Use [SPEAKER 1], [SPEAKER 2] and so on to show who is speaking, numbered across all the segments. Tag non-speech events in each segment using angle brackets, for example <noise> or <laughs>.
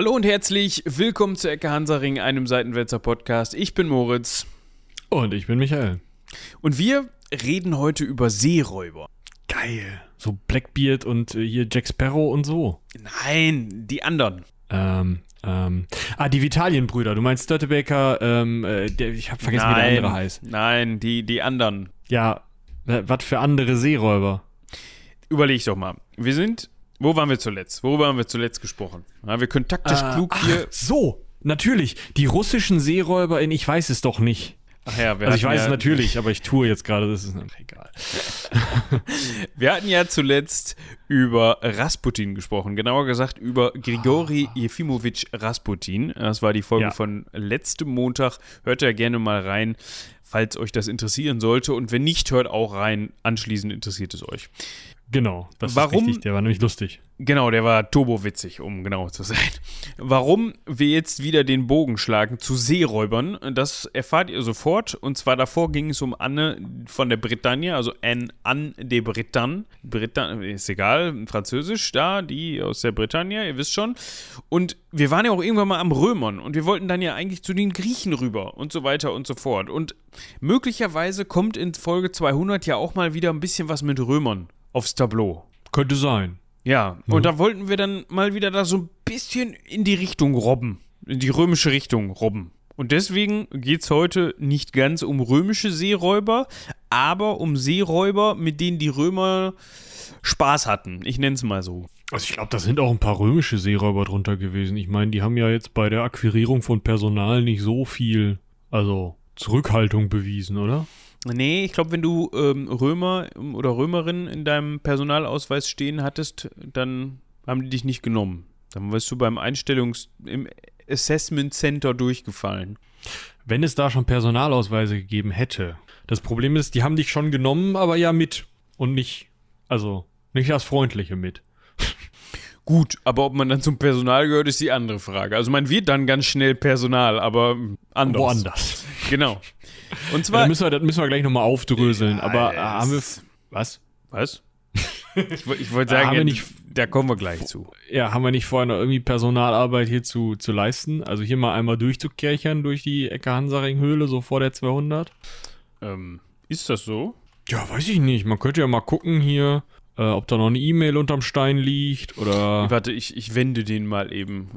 [SPEAKER 1] Hallo und herzlich willkommen zu Ecke Hansaring, einem Seitenwälzer Podcast. Ich bin Moritz.
[SPEAKER 2] Und ich bin Michael.
[SPEAKER 1] Und wir reden heute über Seeräuber.
[SPEAKER 2] Geil. So Blackbeard und äh, hier Jack Sparrow und so.
[SPEAKER 1] Nein, die anderen.
[SPEAKER 2] Ähm, ähm. Ah, die Vitalienbrüder. Du meinst Störtebeker, ähm, äh, der, ich hab vergessen, wie der andere heißt.
[SPEAKER 1] Nein, die, die anderen.
[SPEAKER 2] Ja, was für andere Seeräuber?
[SPEAKER 1] Überleg doch mal. Wir sind, wo waren wir zuletzt? Worüber haben wir zuletzt gesprochen? Ja, wir können taktisch
[SPEAKER 2] Äh,
[SPEAKER 1] klug
[SPEAKER 2] ach,
[SPEAKER 1] hier.
[SPEAKER 2] So, natürlich. Die russischen Seeräuber in Ich weiß es doch nicht.
[SPEAKER 1] Ach ja, wir
[SPEAKER 2] Also ich weiß
[SPEAKER 1] ja,
[SPEAKER 2] es natürlich, aber ich tue jetzt gerade, das ist ach, egal. <laughs>
[SPEAKER 1] Wir hatten ja zuletzt über Rasputin gesprochen, genauer gesagt über Grigori Jefimowitsch Rasputin. Das war die Folge
[SPEAKER 2] Ja.
[SPEAKER 1] von letztem Montag. Hört ja gerne mal rein, falls euch das interessieren sollte. Und wenn nicht, hört auch rein. Anschließend interessiert es euch.
[SPEAKER 2] Genau, das
[SPEAKER 1] Warum-
[SPEAKER 2] ist richtig, der war nämlich lustig.
[SPEAKER 1] Genau, der war turbowitzig, um genau zu sein. Warum wir jetzt wieder den Bogen schlagen zu Seeräubern, das erfahrt ihr sofort. Und zwar davor ging es um Anne von der Bretagne, also Anne, Anne de Bretagne. Bretagne, ist egal, französisch da, die aus der Bretagne, ihr wisst schon. Und wir waren ja auch irgendwann mal am Römern und wir wollten dann ja eigentlich zu den Griechen rüber und so weiter und so fort. Und möglicherweise kommt in Folge 200 ja auch mal wieder ein bisschen was mit Römern aufs Tableau.
[SPEAKER 2] Könnte sein.
[SPEAKER 1] Ja, und da wollten wir dann mal wieder da so ein bisschen in die Richtung robben. In die römische Richtung robben. Und deswegen geht es heute nicht ganz um römische Seeräuber, aber um Seeräuber, mit denen die Römer Spaß hatten. Ich nenne es mal so.
[SPEAKER 2] Also ich glaube, da sind auch ein paar römische Seeräuber drunter gewesen. Ich meine, die haben ja jetzt bei der Akquirierung von Personal nicht so viel, also Zurückhaltung bewiesen, oder?
[SPEAKER 1] Nee, ich glaube, wenn du ähm, Römer oder Römerin in deinem Personalausweis stehen hattest, dann haben die dich nicht genommen. Dann wirst du beim Einstellungs-, im Assessment Center durchgefallen.
[SPEAKER 2] Wenn es da schon Personalausweise gegeben hätte. Das Problem ist, die haben dich schon genommen, aber ja mit. Und nicht, also nicht das Freundliche mit. <laughs>
[SPEAKER 1] Gut, aber ob man dann zum Personal gehört, ist die andere Frage. Also man wird dann ganz schnell Personal, aber anders.
[SPEAKER 2] Woanders.
[SPEAKER 1] Genau. Und
[SPEAKER 2] Ja,
[SPEAKER 1] zwar.
[SPEAKER 2] da müssen wir, das müssen wir gleich nochmal aufdröseln. aber äh, haben wir. Was?
[SPEAKER 1] was? <laughs> Ich, ich wollte
[SPEAKER 2] Äh,
[SPEAKER 1] sagen,
[SPEAKER 2] haben wir
[SPEAKER 1] ja,
[SPEAKER 2] nicht-
[SPEAKER 1] da kommen wir gleich zu.
[SPEAKER 2] Ja, haben wir nicht vorher noch irgendwie Personalarbeit hier zu, zu leisten? Also hier mal einmal durchzukerchern durch die Ecke Hansaring-Höhle, so vor der 200?
[SPEAKER 1] Ähm, ist das so?
[SPEAKER 2] Ja, weiß ich nicht. Man könnte ja mal gucken hier, äh, ob da noch eine E-Mail unterm Stein liegt oder.
[SPEAKER 1] Warte, ich, ich wende den mal eben.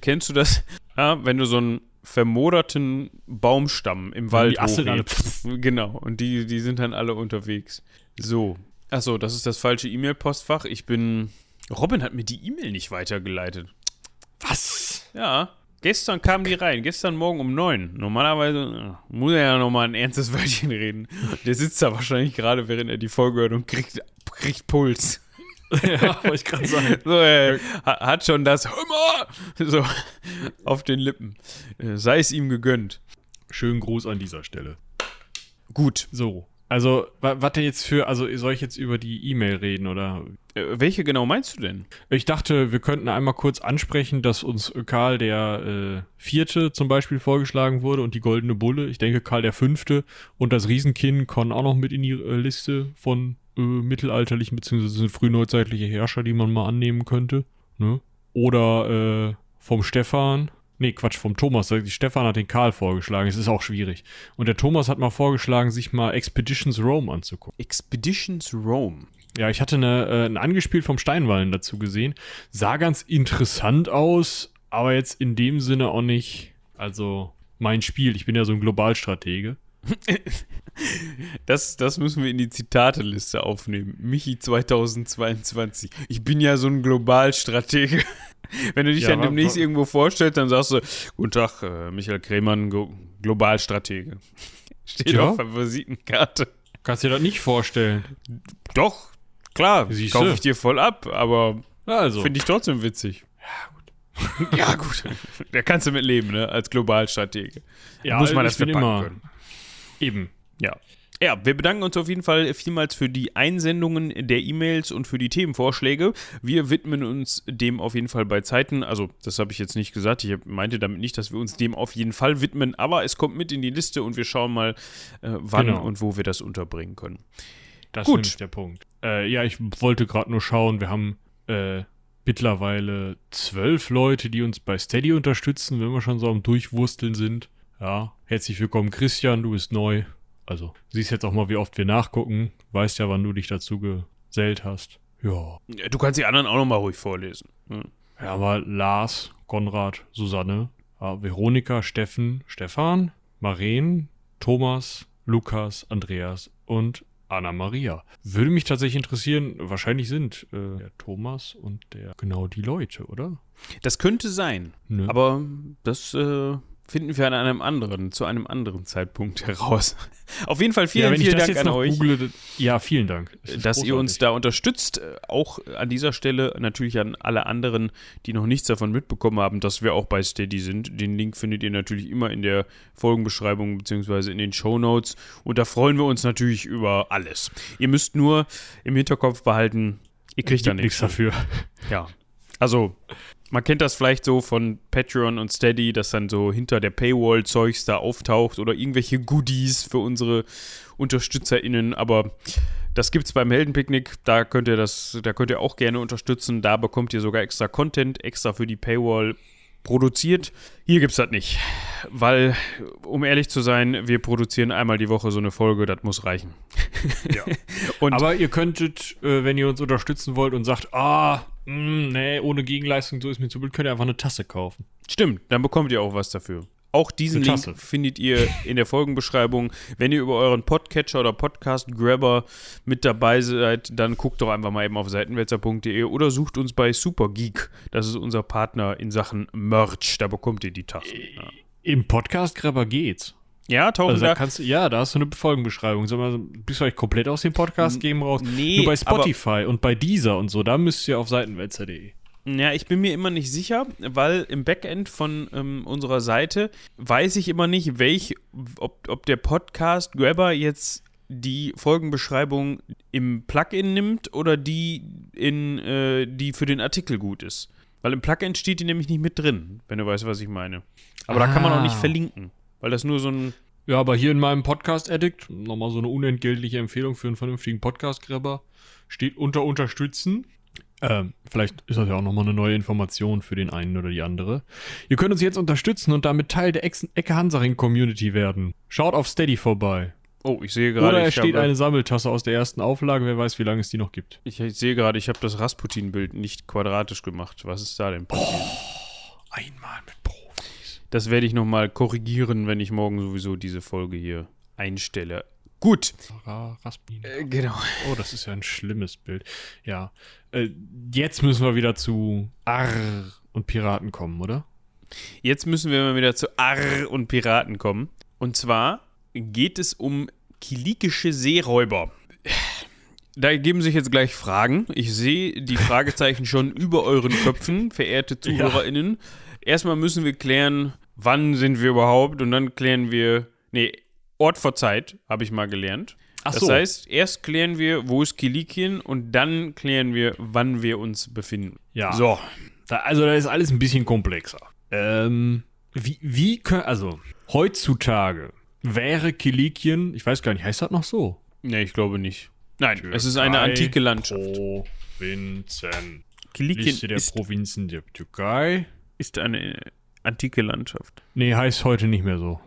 [SPEAKER 1] Kennst du das? Ja, wenn du so einen vermoderten Baumstamm im Wald
[SPEAKER 2] die Asseln alle-.
[SPEAKER 1] Genau, und die, die sind dann alle unterwegs. So. Achso, das ist das falsche E-Mail-Postfach. Ich bin. Robin hat mir die E-Mail nicht weitergeleitet.
[SPEAKER 2] Was?
[SPEAKER 1] Ja, gestern kam die rein, gestern Morgen um neun. Normalerweise äh, muss er ja nochmal ein ernstes <laughs> Wörtchen reden. Der sitzt da wahrscheinlich gerade, während er die Folge hört und kriegt, kriegt Puls. <laughs>
[SPEAKER 2] ja, wollte ich gerade sagen.
[SPEAKER 1] So, er ha- hat schon das Hummer so auf den Lippen. Äh, Sei es ihm gegönnt.
[SPEAKER 2] Schönen Gruß an dieser Stelle.
[SPEAKER 1] Gut.
[SPEAKER 2] So. Also, was denn jetzt für, also soll ich jetzt über die E-Mail reden oder?
[SPEAKER 1] Äh, welche genau meinst du denn?
[SPEAKER 2] Ich dachte, wir könnten einmal kurz ansprechen, dass uns Karl der äh, Vierte zum Beispiel vorgeschlagen wurde und die Goldene Bulle. Ich denke, Karl der Fünfte und das Riesenkinn kommen auch noch mit in die äh, Liste von äh, mittelalterlichen bzw. frühneuzeitliche Herrscher, die man mal annehmen könnte. Ne? Oder äh, vom Stefan. Nee, Quatsch, vom Thomas. Stefan hat den Karl vorgeschlagen. Es ist auch schwierig. Und der Thomas hat mal vorgeschlagen, sich mal Expeditions Rome anzugucken.
[SPEAKER 1] Expeditions Rome.
[SPEAKER 2] Ja, ich hatte eine, äh, ein Angespielt vom Steinwallen dazu gesehen. Sah ganz interessant aus, aber jetzt in dem Sinne auch nicht, also mein Spiel. Ich bin ja so ein Globalstratege. <laughs>
[SPEAKER 1] Das, das müssen wir in die Zitateliste aufnehmen. Michi 2022. Ich bin ja so ein Globalstratege. <laughs> Wenn du dich
[SPEAKER 2] Ja,
[SPEAKER 1] dann demnächst
[SPEAKER 2] wa-
[SPEAKER 1] irgendwo vorstellst, dann sagst du, guten Tag, äh, Michael Kremann, Glo Globalstratege. <laughs> Steht
[SPEAKER 2] Ja.
[SPEAKER 1] auf der Visitenkarte.
[SPEAKER 2] Kannst dir das nicht vorstellen.
[SPEAKER 1] Doch, klar, kaufe ich dir voll ab, aber
[SPEAKER 2] Also,
[SPEAKER 1] finde ich trotzdem witzig. Ja, gut. ja, gut. Da kannst du mit leben, ne? Als Globalstratege.
[SPEAKER 2] ja,
[SPEAKER 1] muss man das verpacken
[SPEAKER 2] immer,
[SPEAKER 1] können.
[SPEAKER 2] Eben.
[SPEAKER 1] Ja. Ja, wir bedanken uns auf jeden Fall vielmals für die Einsendungen der E-Mails und für die Themenvorschläge. Wir widmen uns dem auf jeden Fall bei Zeiten. Also, das habe ich jetzt nicht gesagt. Ich meinte damit nicht, dass wir uns dem auf jeden Fall widmen, aber es kommt mit in die Liste und wir schauen mal, äh, wann
[SPEAKER 2] Genau.
[SPEAKER 1] und wo wir das unterbringen können.
[SPEAKER 2] Das
[SPEAKER 1] Gut.
[SPEAKER 2] ist der Punkt. Äh, ja, ich wollte gerade nur schauen, wir haben äh, mittlerweile zwölf Leute, die uns bei Steady unterstützen, wenn wir schon so am Durchwursteln sind. Ja, herzlich willkommen, Christian, du bist neu. Also, siehst jetzt auch mal, wie oft wir nachgucken. Weißt ja, wann du dich dazu gesellt hast. Ja.
[SPEAKER 1] Du kannst die anderen auch nochmal ruhig vorlesen. Hm.
[SPEAKER 2] Ja, aber Lars, Konrad, Susanne, ja, Veronika, Steffen, Stefan, Maren, Thomas, Lukas, Andreas und Anna Maria. Würde mich tatsächlich interessieren, wahrscheinlich sind äh, der Thomas und der genau die Leute, oder?
[SPEAKER 1] Das könnte sein.
[SPEAKER 2] Nö.
[SPEAKER 1] Aber das äh, finden wir an einem anderen, zu einem anderen Zeitpunkt heraus. <laughs> Auf jeden Fall vielen,
[SPEAKER 2] ja,
[SPEAKER 1] vielen Dank an euch.
[SPEAKER 2] Google, ja, vielen Dank.
[SPEAKER 1] Dass ihr uns
[SPEAKER 2] großartig.
[SPEAKER 1] da unterstützt. Äh, Auch an dieser Stelle natürlich an alle anderen, die noch nichts davon mitbekommen haben, dass wir auch bei Steady sind. Den Link findet ihr natürlich immer in der Folgenbeschreibung bzw. in den Show Notes. Und da freuen wir uns natürlich über alles. Ihr müsst nur im Hinterkopf behalten, ihr kriegt da nichts
[SPEAKER 2] dafür.
[SPEAKER 1] Ja. Also, man kennt das vielleicht so von Patreon und Steady, dass dann so hinter der Paywall Zeugs da auftaucht oder irgendwelche Goodies für unsere UnterstützerInnen, aber das gibt's beim Heldenpicknick, da könnt ihr das, da könnt ihr auch gerne unterstützen, da bekommt ihr sogar extra Content, extra für die Paywall produziert. Hier gibt's das nicht, weil, um ehrlich zu sein, wir produzieren einmal die Woche so eine Folge, das muss reichen.
[SPEAKER 2] Ja. <laughs> Aber ihr könntet, äh, wenn ihr uns unterstützen wollt und sagt, ah, mh, nee, ohne Gegenleistung, so ist mir zu blöd, könnt ihr einfach eine Tasse kaufen.
[SPEAKER 1] Stimmt, dann bekommt ihr auch was dafür. Auch diesen Link
[SPEAKER 2] Tasse.
[SPEAKER 1] findet ihr in der Folgenbeschreibung. Wenn ihr über euren Podcatcher oder Podcast-Grabber mit dabei seid, dann guckt doch einfach mal eben auf seitenwälzer.de oder sucht uns bei Supergeek. Das ist unser Partner in Sachen Merch. Da bekommt ihr die Tassen. Ja,
[SPEAKER 2] Im Podcast-Grabber geht's.
[SPEAKER 1] Ja tauchen
[SPEAKER 2] Also da kannst ja, da hast du eine Folgenbeschreibung. Sag mal, bist du euch komplett aus dem Podcast geben raus?
[SPEAKER 1] nee,
[SPEAKER 2] Nur bei Spotify und bei Deezer und so, da müsst ihr auf seitenwälzer.de.
[SPEAKER 1] Ja, ich bin mir immer nicht sicher, weil im Backend von ähm, unserer Seite weiß ich immer nicht, welch, ob, ob der Podcast Grabber jetzt die Folgenbeschreibung im Plugin nimmt oder die in äh, die für den Artikel gut ist. Weil im Plugin steht die nämlich nicht mit drin, wenn du weißt, was ich meine. Aber da kann man auch nicht
[SPEAKER 2] Ah.
[SPEAKER 1] verlinken, weil das nur so ein
[SPEAKER 2] Ja, aber hier in meinem Podcast Addict, nochmal so eine unentgeltliche Empfehlung für einen vernünftigen Podcast-Grabber, steht unter Unterstützen. Ähm, vielleicht ist das ja auch nochmal eine neue Information für den einen oder die andere. Ihr könnt uns jetzt unterstützen und damit Teil der Ex Ecke Hansaring Community werden. Schaut auf Steady vorbei.
[SPEAKER 1] Oh, ich sehe gerade,
[SPEAKER 2] Oder es steht eine Sammeltasse aus der ersten Auflage, wer weiß, wie lange es die noch gibt.
[SPEAKER 1] ich, ich sehe gerade, ich habe das Rasputin-Bild nicht quadratisch gemacht. Was ist da denn passiert?
[SPEAKER 2] Einmal mit.
[SPEAKER 1] Das werde ich nochmal korrigieren, wenn ich morgen sowieso diese Folge hier einstelle. Gut.
[SPEAKER 2] Ra Raspin.
[SPEAKER 1] genau.
[SPEAKER 2] Oh, das ist ja ein schlimmes Bild. Ja. Äh, jetzt müssen wir wieder zu Arr und Piraten kommen, oder?
[SPEAKER 1] Jetzt müssen wir mal wieder zu Arr und Piraten kommen. Und zwar geht es um kilikische Seeräuber. Da geben sich jetzt gleich Fragen. Ich sehe die Fragezeichen schon über euren Köpfen, verehrte ZuhörerInnen. Erstmal müssen wir klären, wann sind wir überhaupt und dann klären wir, nee, Ort vor Zeit, habe ich mal gelernt.
[SPEAKER 2] Ach
[SPEAKER 1] das
[SPEAKER 2] so.
[SPEAKER 1] heißt, erst klären wir, wo ist Kilikien und dann klären wir, wann wir uns befinden.
[SPEAKER 2] Ja.
[SPEAKER 1] So,
[SPEAKER 2] Da, also da ist alles ein bisschen komplexer. Ähm, wie, wie können, also heutzutage wäre Kilikien, ich weiß gar nicht, heißt das noch so?
[SPEAKER 1] nee, ich glaube nicht. Nein, es ist eine antike Landschaft.
[SPEAKER 2] Provinzen.
[SPEAKER 1] Kilikien
[SPEAKER 2] Liste der
[SPEAKER 1] ist,
[SPEAKER 2] Provinzen der Türkei.
[SPEAKER 1] Ist eine antike Landschaft.
[SPEAKER 2] Nee, heißt heute nicht mehr so.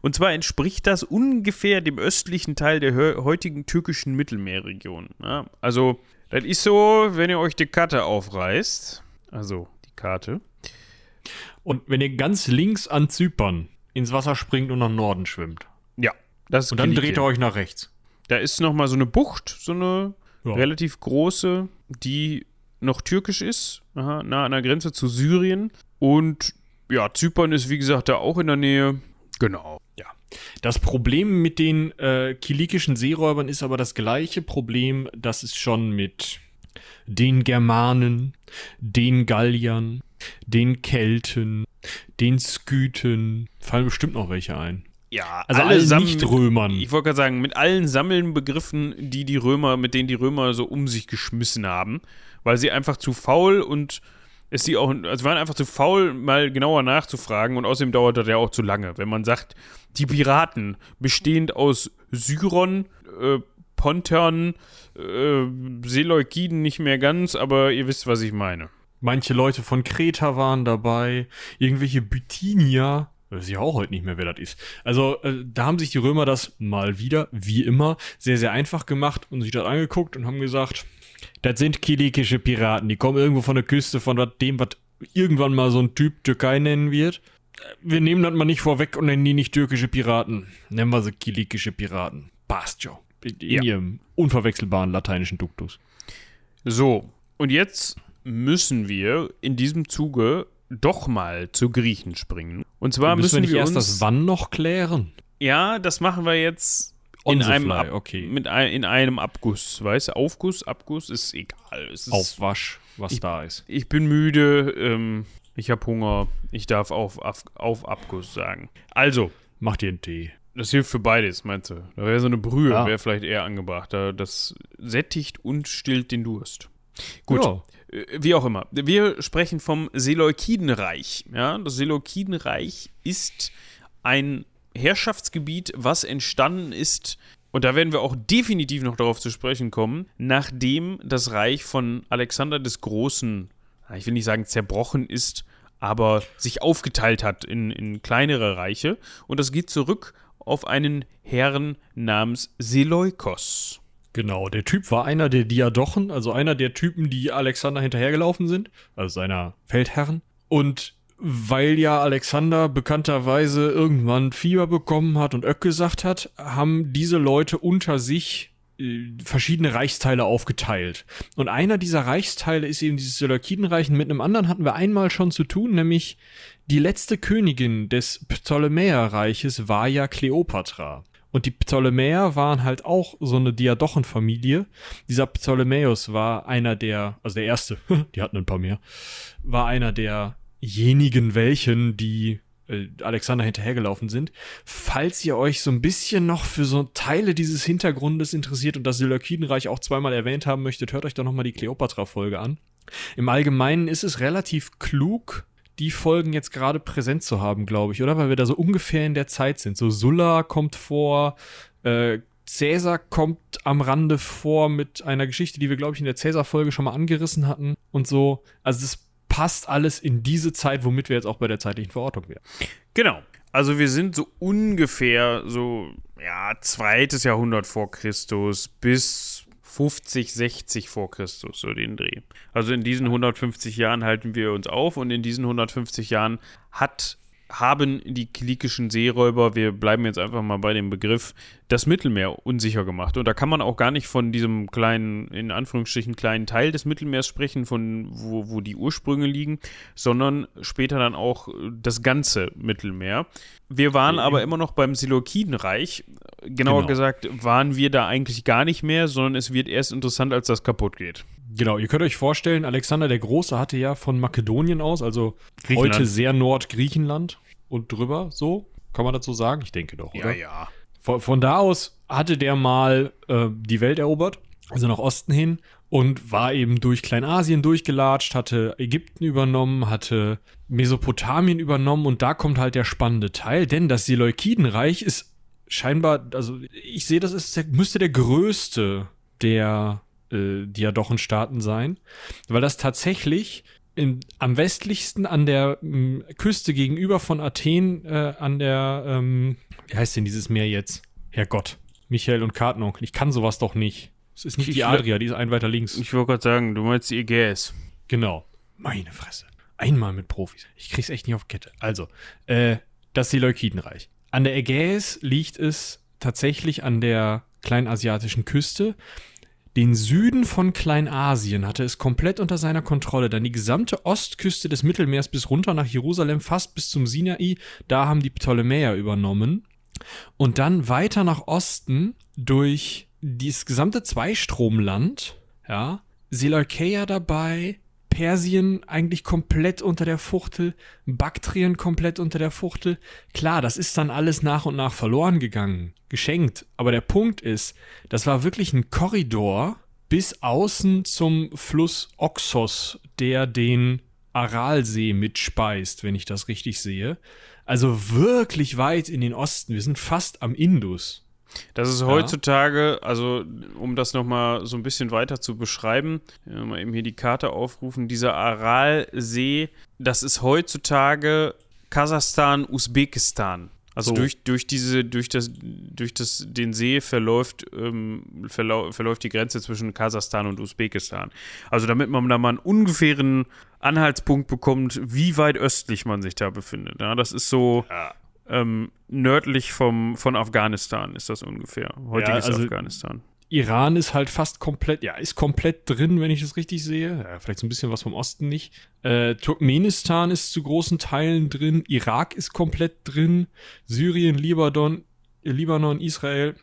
[SPEAKER 1] Und zwar entspricht das ungefähr dem östlichen Teil der heutigen türkischen Mittelmeerregion. Ja, also, das ist so, wenn ihr euch die Karte aufreißt, also die Karte,
[SPEAKER 2] Und wenn ihr ganz links an Zypern ins Wasser springt und nach Norden schwimmt.
[SPEAKER 1] ja, das ist
[SPEAKER 2] Und dann dreht ihr euch nach rechts.
[SPEAKER 1] Da ist nochmal so eine Bucht, so eine
[SPEAKER 2] Ja.
[SPEAKER 1] relativ große, die noch türkisch ist, aha, nah an der Grenze zu Syrien. Und ja, Zypern ist wie gesagt da auch in der Nähe. Genau.
[SPEAKER 2] Ja. Das Problem mit den äh, kilikischen Seeräubern ist aber das gleiche Problem, das es schon mit den Germanen, den Galliern, den Kelten, den Skythen, fallen bestimmt noch welche ein.
[SPEAKER 1] Ja,
[SPEAKER 2] Also
[SPEAKER 1] alle
[SPEAKER 2] alle
[SPEAKER 1] Sam-
[SPEAKER 2] Nicht-Römern.
[SPEAKER 1] Ich wollte gerade sagen, mit allen Sammelnbegriffen, die die Römer, mit denen die Römer so um sich geschmissen haben, weil sie einfach zu faul und es sie auch, also waren einfach zu faul, mal genauer nachzufragen und außerdem dauert das ja auch zu lange. Wenn man sagt, die Piraten, bestehend aus Syron, äh, Pontern, äh, Seleukiden nicht mehr ganz, aber ihr wisst, was ich meine.
[SPEAKER 2] Manche Leute von Kreta waren dabei, irgendwelche Bithynier. Weiß ich auch heute nicht mehr, wer das ist. Also, äh, da haben sich die Römer das mal wieder, wie immer, sehr, sehr einfach gemacht und sich das angeguckt und haben gesagt, das sind kilikische Piraten. Die kommen irgendwo von der Küste von dem, was irgendwann mal so ein Typ Türkei nennen wird. Wir nehmen das mal nicht vorweg und nennen die nicht türkische Piraten. Nennen wir sie kilikische Piraten. Passt schon. In, ja. ihrem unverwechselbaren lateinischen Duktus.
[SPEAKER 1] So, und jetzt müssen wir in diesem Zuge doch mal zu Griechen springen. Und zwar müssen, müssen wir, wir erst
[SPEAKER 2] das Wann noch klären.
[SPEAKER 1] Ja, das machen wir jetzt in einem, Ab okay. mit ein, in einem Abguss, weißt du? Aufguss, Abguss ist egal. Es ist,
[SPEAKER 2] Aufwasch, was
[SPEAKER 1] ich,
[SPEAKER 2] da ist.
[SPEAKER 1] Ich bin müde, ähm, ich habe Hunger, ich darf auf, auf, auf Abguss sagen. Also.
[SPEAKER 2] Mach dir einen Tee.
[SPEAKER 1] Das hilft für beides, meinst du? Da wäre so eine Brühe, ja. wäre vielleicht eher angebracht. Das sättigt und stillt den Durst. Gut. Ja. Äh, wie auch immer. Wir sprechen vom Seleukidenreich. Ja, das Seleukidenreich ist ein Herrschaftsgebiet, was entstanden ist, und da werden wir auch definitiv noch darauf zu sprechen kommen, nachdem das Reich von Alexander des Großen, ich will nicht sagen zerbrochen ist, aber sich aufgeteilt hat in, in kleinere Reiche. Und das geht zurück auf einen Herrn namens Seleukos.
[SPEAKER 2] Genau, der Typ war einer der Diadochen, also einer der Typen, die Alexander hinterhergelaufen sind, also seiner Feldherren. Und weil ja Alexander bekannterweise irgendwann Fieber bekommen hat und Öck gesagt hat, haben diese Leute unter sich äh, verschiedene Reichsteile aufgeteilt. Und einer dieser Reichsteile ist eben dieses Seleukidenreich. Mit einem anderen hatten wir einmal schon zu tun, nämlich die letzte Königin des Ptolemäerreiches war ja Kleopatra. Und die Ptolemäer waren halt auch so eine Diadochenfamilie. Dieser Ptolemäus war einer der, also der erste, <laughs> die hatten ein paar mehr, war einer der derjenigen welchen, die äh, Alexander hinterhergelaufen sind. Falls ihr euch so ein bisschen noch für so Teile dieses Hintergrundes interessiert und das Seleukidenreich auch zweimal erwähnt haben möchtet, hört euch doch nochmal die Kleopatra-Folge an. Im Allgemeinen ist es relativ klug, die Folgen jetzt gerade präsent zu haben, glaube ich, oder? Weil wir da so ungefähr in der Zeit sind. So Sulla kommt vor, äh, Cäsar kommt am Rande vor mit einer Geschichte, die wir, glaube ich, in der Cäsar-Folge schon mal angerissen hatten und so. Also das passt alles in diese Zeit, womit wir jetzt auch bei der zeitlichen Verortung wären.
[SPEAKER 1] Genau. Also wir sind so ungefähr so, ja, zweites Jahrhundert vor Christus bis 50, 60 vor Christus, so den Dreh. Also in diesen 150 Jahren halten wir uns auf und in diesen 150 Jahren hat haben die kilikischen Seeräuber, wir bleiben jetzt einfach mal bei dem Begriff, das Mittelmeer unsicher gemacht. Und da kann man auch gar nicht von diesem kleinen, in Anführungsstrichen, kleinen Teil des Mittelmeers sprechen, von wo, wo die Ursprünge liegen, sondern später dann auch das ganze Mittelmeer. Wir waren aber immer noch beim Seleukidenreich. Genauer genau. gesagt, waren wir da eigentlich gar nicht mehr, sondern es wird erst interessant, als das kaputt geht.
[SPEAKER 2] Genau, ihr könnt euch vorstellen, Alexander der Große hatte ja von Makedonien aus, also heute sehr Nordgriechenland und drüber, so, kann man dazu sagen? Ich denke doch, oder?
[SPEAKER 1] Ja, ja.
[SPEAKER 2] Von, von da aus hatte der mal äh, die Welt erobert, also nach Osten hin und war eben durch Kleinasien durchgelatscht, hatte Ägypten übernommen, hatte Mesopotamien übernommen und da kommt halt der spannende Teil, denn das Seleukidenreich ist scheinbar, also ich sehe, das ist, müsste der größte der äh, Diadochenstaaten sein, weil das tatsächlich in, am westlichsten an der m, Küste gegenüber von Athen äh, an der, ähm, wie heißt denn dieses Meer jetzt? Herrgott, Michael und Kartenonkel, ich kann sowas doch nicht. Es ist nicht ich die Adria, die ist ein weiter links.
[SPEAKER 1] Ich wollte gerade sagen, du meinst die Ägäis.
[SPEAKER 2] Genau. Meine Fresse. Einmal mit Profis. Ich krieg's echt nicht auf Kette. Also, äh, das Seleukidenreich. An der Ägäis liegt es tatsächlich an der kleinasiatischen Küste. Den Süden von Kleinasien hatte es komplett unter seiner Kontrolle, dann die gesamte Ostküste des Mittelmeers bis runter nach Jerusalem, fast bis zum Sinai, da haben die Ptolemäer übernommen. Und dann weiter nach Osten durch dieses gesamte Zweistromland, ja, Seleukeia dabei, Persien eigentlich komplett unter der Fuchtel, Baktrien komplett unter der Fuchtel. Klar, das ist dann alles nach und nach verloren gegangen, geschenkt. Aber der Punkt ist, das war wirklich ein Korridor bis außen zum Fluss Oxos, der den Aralsee mitspeist, wenn ich das richtig sehe. Also wirklich weit in den Osten. Wir sind fast am Indus.
[SPEAKER 1] Das ist heutzutage, also um das nochmal so ein bisschen weiter zu beschreiben, ja, mal eben hier die Karte aufrufen, dieser Aralsee, das ist heutzutage Kasachstan, Usbekistan. Also
[SPEAKER 2] So.
[SPEAKER 1] durch, durch diese, durch das, durch das, den See verläuft, ähm, verlau verläuft die Grenze zwischen Kasachstan und Usbekistan. Also damit man da mal einen ungefähren Anhaltspunkt bekommt, wie weit östlich man sich da befindet. Ja, das ist so ähm, nördlich vom, von Afghanistan ist das ungefähr. Heutiges
[SPEAKER 2] also-
[SPEAKER 1] Afghanistan.
[SPEAKER 2] Iran ist halt fast komplett, ja, ist komplett drin, wenn ich das richtig sehe. Ja, vielleicht so ein bisschen was vom Osten nicht. Äh, Turkmenistan ist zu großen Teilen drin. Irak ist komplett drin. Syrien, Libanon, Libanon, Israel,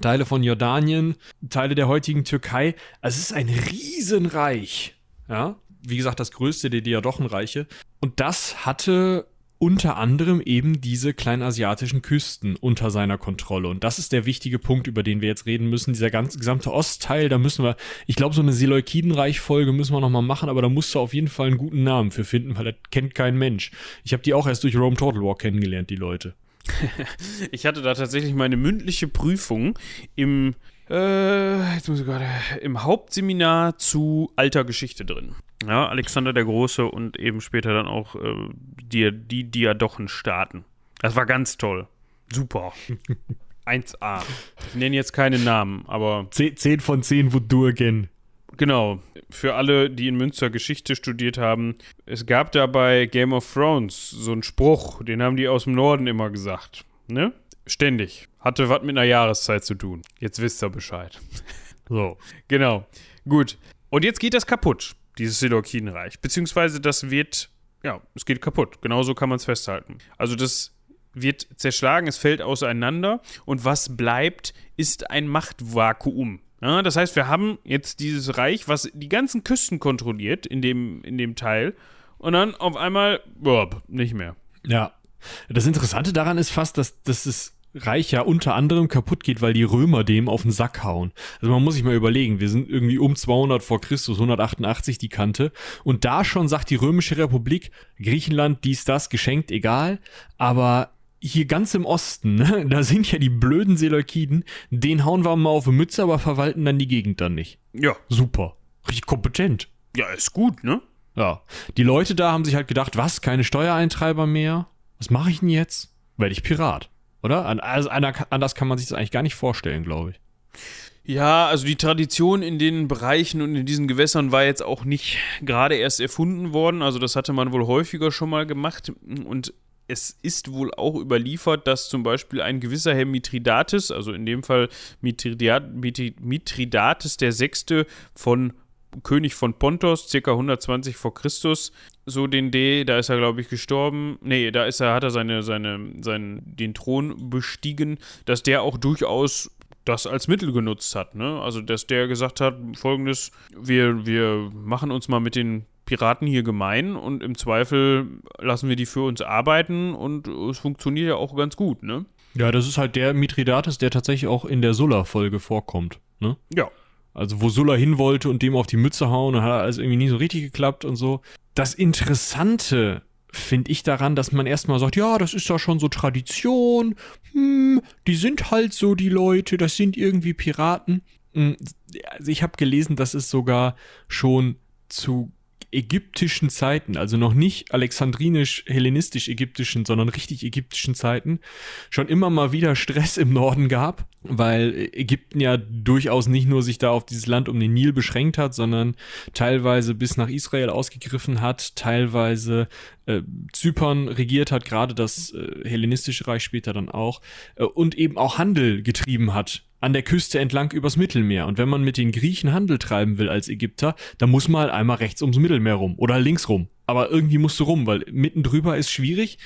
[SPEAKER 2] Teile von Jordanien, Teile der heutigen Türkei. Also es ist ein Riesenreich. Ja, wie gesagt, das größte der Diadochenreiche. Und das hatte unter anderem eben diese kleinasiatischen Küsten unter seiner Kontrolle. Und das ist der wichtige Punkt, über den wir jetzt reden müssen. Dieser ganze gesamte Ostteil, da müssen wir, ich glaube, so eine Seleukidenreich-Folge müssen wir nochmal machen, aber da musst du auf jeden Fall einen guten Namen für finden, weil das kennt kein Mensch. Ich habe die auch erst durch Rome Total War kennengelernt, die Leute. <laughs>
[SPEAKER 1] Ich hatte da tatsächlich meine mündliche Prüfung im, äh, jetzt muss ich gerade, im Hauptseminar zu alter Geschichte drin. Ja, Alexander der Große und eben später dann auch äh, die, die Diadochenstaaten. Das war ganz toll. Super. <laughs> 1A. Ich nenne jetzt keine Namen, aber
[SPEAKER 2] 10 von 10 Wodurgen.
[SPEAKER 1] Genau. Für alle, die in Münster Geschichte studiert haben, es gab da bei Game of Thrones so einen Spruch, den haben die aus dem Norden immer gesagt. Ne? Ständig. Hatte was mit einer Jahreszeit zu tun. Jetzt wisst ihr Bescheid. <laughs>
[SPEAKER 2] So.
[SPEAKER 1] Genau. Gut. Und jetzt geht das kaputt, dieses Seleukidenreich. Beziehungsweise das wird, ja, es geht kaputt. Genauso kann man es festhalten. Also das wird zerschlagen, es fällt auseinander und was bleibt, ist ein Machtvakuum. Ja, das heißt, wir haben jetzt dieses Reich, was die ganzen Küsten kontrolliert in dem, in dem Teil und dann auf einmal, boah, nicht mehr.
[SPEAKER 2] Ja. Das Interessante daran ist fast, dass, dass das Reich ja unter anderem kaputt geht, weil die Römer dem auf den Sack hauen. Also man muss sich mal überlegen, wir sind irgendwie um 200 vor Christus, 188 die Kante. Und da schon sagt die Römische Republik, Griechenland, dies, das, geschenkt, egal. Aber hier ganz im Osten, ne, da sind ja die blöden Seleukiden, den hauen wir mal auf die Mütze, aber verwalten dann die Gegend dann nicht.
[SPEAKER 1] Ja,
[SPEAKER 2] Super. Richtig kompetent.
[SPEAKER 1] ja, ist gut, ne?
[SPEAKER 2] Ja. Die Leute da haben sich halt gedacht, was, keine Steuereintreiber mehr? Was mache ich denn jetzt? Werde ich Pirat. Oder? Also anders kann man sich das eigentlich gar nicht vorstellen, glaube ich.
[SPEAKER 1] Ja, also die Tradition in den Bereichen und in diesen Gewässern war jetzt auch nicht gerade erst erfunden worden. Also das hatte man wohl häufiger schon mal gemacht. Und es ist wohl auch überliefert, dass zum Beispiel ein gewisser Herr Mithridates, also in dem Fall Mithridat, Mithri- Mithridates der Sechste von König von Pontos, circa 120 vor Christus, so den D, da ist er, glaube ich, gestorben. Nee, da ist er, hat er seine, seine, seinen, den Thron bestiegen, dass der auch durchaus das als Mittel genutzt hat, ne? Also, dass der gesagt hat, folgendes, wir, wir machen uns mal mit den Piraten hier gemein und im Zweifel lassen wir die für uns arbeiten und es funktioniert ja auch ganz gut, ne?
[SPEAKER 2] Ja, das ist halt der Mithridates, der tatsächlich auch in der Sulla-Folge vorkommt. Ne?
[SPEAKER 1] Ja.
[SPEAKER 2] Also wo Sulla hin wollte und dem auf die Mütze hauen, dann hat alles irgendwie nie so richtig geklappt und so. Das Interessante finde ich daran, dass man erstmal sagt, ja, das ist ja schon so Tradition, hm, die sind halt so die Leute, das sind irgendwie Piraten. Hm, Also ich habe gelesen, dass es sogar schon zu ägyptischen Zeiten, also noch nicht alexandrinisch-hellenistisch-ägyptischen, sondern richtig ägyptischen Zeiten, schon immer mal wieder Stress im Norden gab, weil Ägypten ja durchaus nicht nur sich da auf dieses Land um den Nil beschränkt hat, sondern teilweise bis nach Israel ausgegriffen hat, teilweise äh, Zypern regiert hat, gerade das äh, hellenistische Reich später dann auch, äh, und eben auch Handel getrieben hat an der Küste entlang übers Mittelmeer. Und wenn man mit den Griechen Handel treiben will als Ägypter, dann muss man halt einmal rechts ums Mittelmeer rum oder links rum. Aber irgendwie musst du rum, weil mitten drüber ist schwierig,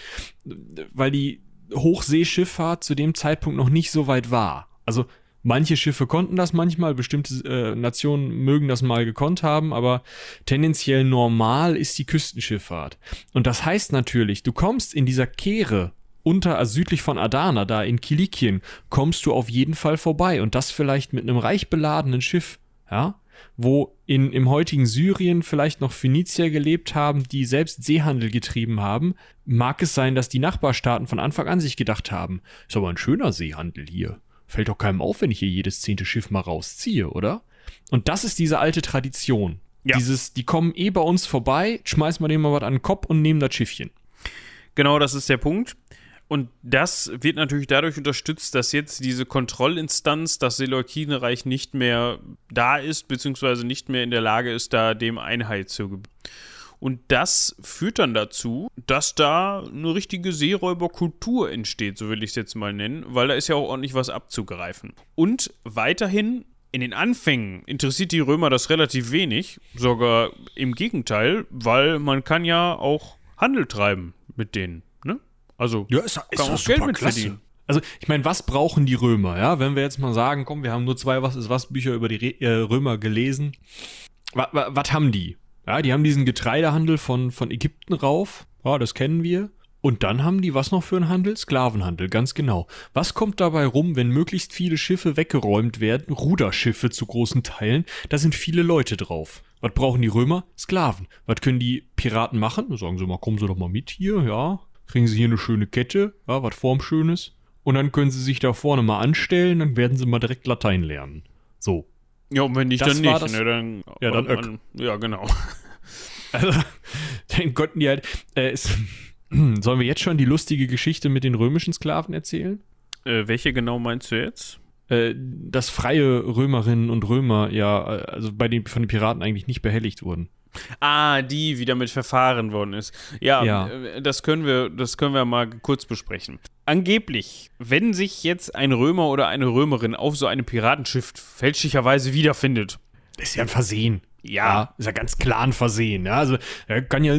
[SPEAKER 2] weil die Hochseeschifffahrt zu dem Zeitpunkt noch nicht so weit war. Also manche Schiffe konnten das manchmal, bestimmte äh, Nationen mögen das mal gekonnt haben, aber tendenziell normal ist die Küstenschifffahrt. Und das heißt natürlich, du kommst in dieser Kehre unter, also südlich von Adana, da in Kilikien, kommst du auf jeden Fall vorbei und das vielleicht mit einem reich beladenen Schiff, ja, wo in, im heutigen Syrien vielleicht noch Phönizier gelebt haben, die selbst Seehandel getrieben haben, mag es sein, dass die Nachbarstaaten von Anfang an sich gedacht haben, ist aber ein schöner Seehandel hier. fällt doch keinem auf, wenn ich hier jedes zehnte Schiff mal rausziehe, oder? Und das ist diese alte Tradition.
[SPEAKER 1] Ja.
[SPEAKER 2] Dieses, die kommen eh bei uns vorbei, schmeißen wir denen mal was an den Kopf und nehmen das Schiffchen.
[SPEAKER 1] Genau, das ist der Punkt. Und das wird natürlich dadurch unterstützt, dass jetzt diese Kontrollinstanz, das Seleukidenreich nicht mehr da ist, beziehungsweise nicht mehr in der Lage ist, da dem Einheit zu geben. Und das führt dann dazu, dass da eine richtige Seeräuberkultur entsteht, so will ich es jetzt mal nennen, weil da ist ja auch ordentlich was abzugreifen. Und weiterhin in den Anfängen interessiert die Römer das relativ wenig, sogar im Gegenteil, weil man kann ja auch Handel treiben mit denen, ne? Also
[SPEAKER 2] Ja, ist,
[SPEAKER 1] kann auch Geld mit verdienen.
[SPEAKER 2] Also, ich meine, was brauchen die Römer, ja? Wenn wir jetzt mal sagen, komm, wir haben nur zwei Was ist was Bücher über die Re äh, Römer gelesen. Was, was haben die? Ja, die haben diesen Getreidehandel von, von Ägypten rauf. Ja, das kennen wir. Und dann haben die was noch für einen Handel? Sklavenhandel, ganz genau. Was kommt dabei rum, wenn möglichst viele Schiffe weggeräumt werden? Ruderschiffe zu großen Teilen. Da sind viele Leute drauf. Was brauchen die Römer? Sklaven. Was können die Piraten machen? Sagen sie mal, kommen Sie doch mal mit hier, ja. Kriegen Sie hier eine schöne Kette, ja, was Formschönes. Und dann können Sie sich da vorne mal anstellen, dann werden Sie mal direkt Latein lernen. So.
[SPEAKER 1] Ja, und wenn nicht,
[SPEAKER 2] Das
[SPEAKER 1] dann nicht.
[SPEAKER 2] das-
[SPEAKER 1] ne, dann,
[SPEAKER 2] Ja, dann Öck.
[SPEAKER 1] man, Ja, genau. <laughs>
[SPEAKER 2] Also, dann konnten die halt. Äh, es, <clears throat> sollen wir jetzt schon die lustige Geschichte mit den römischen Sklaven erzählen?
[SPEAKER 1] Äh, welche genau meinst du jetzt?
[SPEAKER 2] Äh, dass freie Römerinnen und Römer ja, äh, also bei den, von den Piraten eigentlich nicht behelligt wurden.
[SPEAKER 1] Ah, die, wie damit verfahren worden ist. Ja,
[SPEAKER 2] Ja.
[SPEAKER 1] äh, das können wir, das können wir mal kurz besprechen. Angeblich, wenn sich jetzt ein Römer oder eine Römerin auf so einem Piratenschiff fälschlicherweise wiederfindet,
[SPEAKER 2] ist ja ein Versehen.
[SPEAKER 1] Ja.
[SPEAKER 2] ist ja ganz klar ein Versehen. Ja, also er kann ja,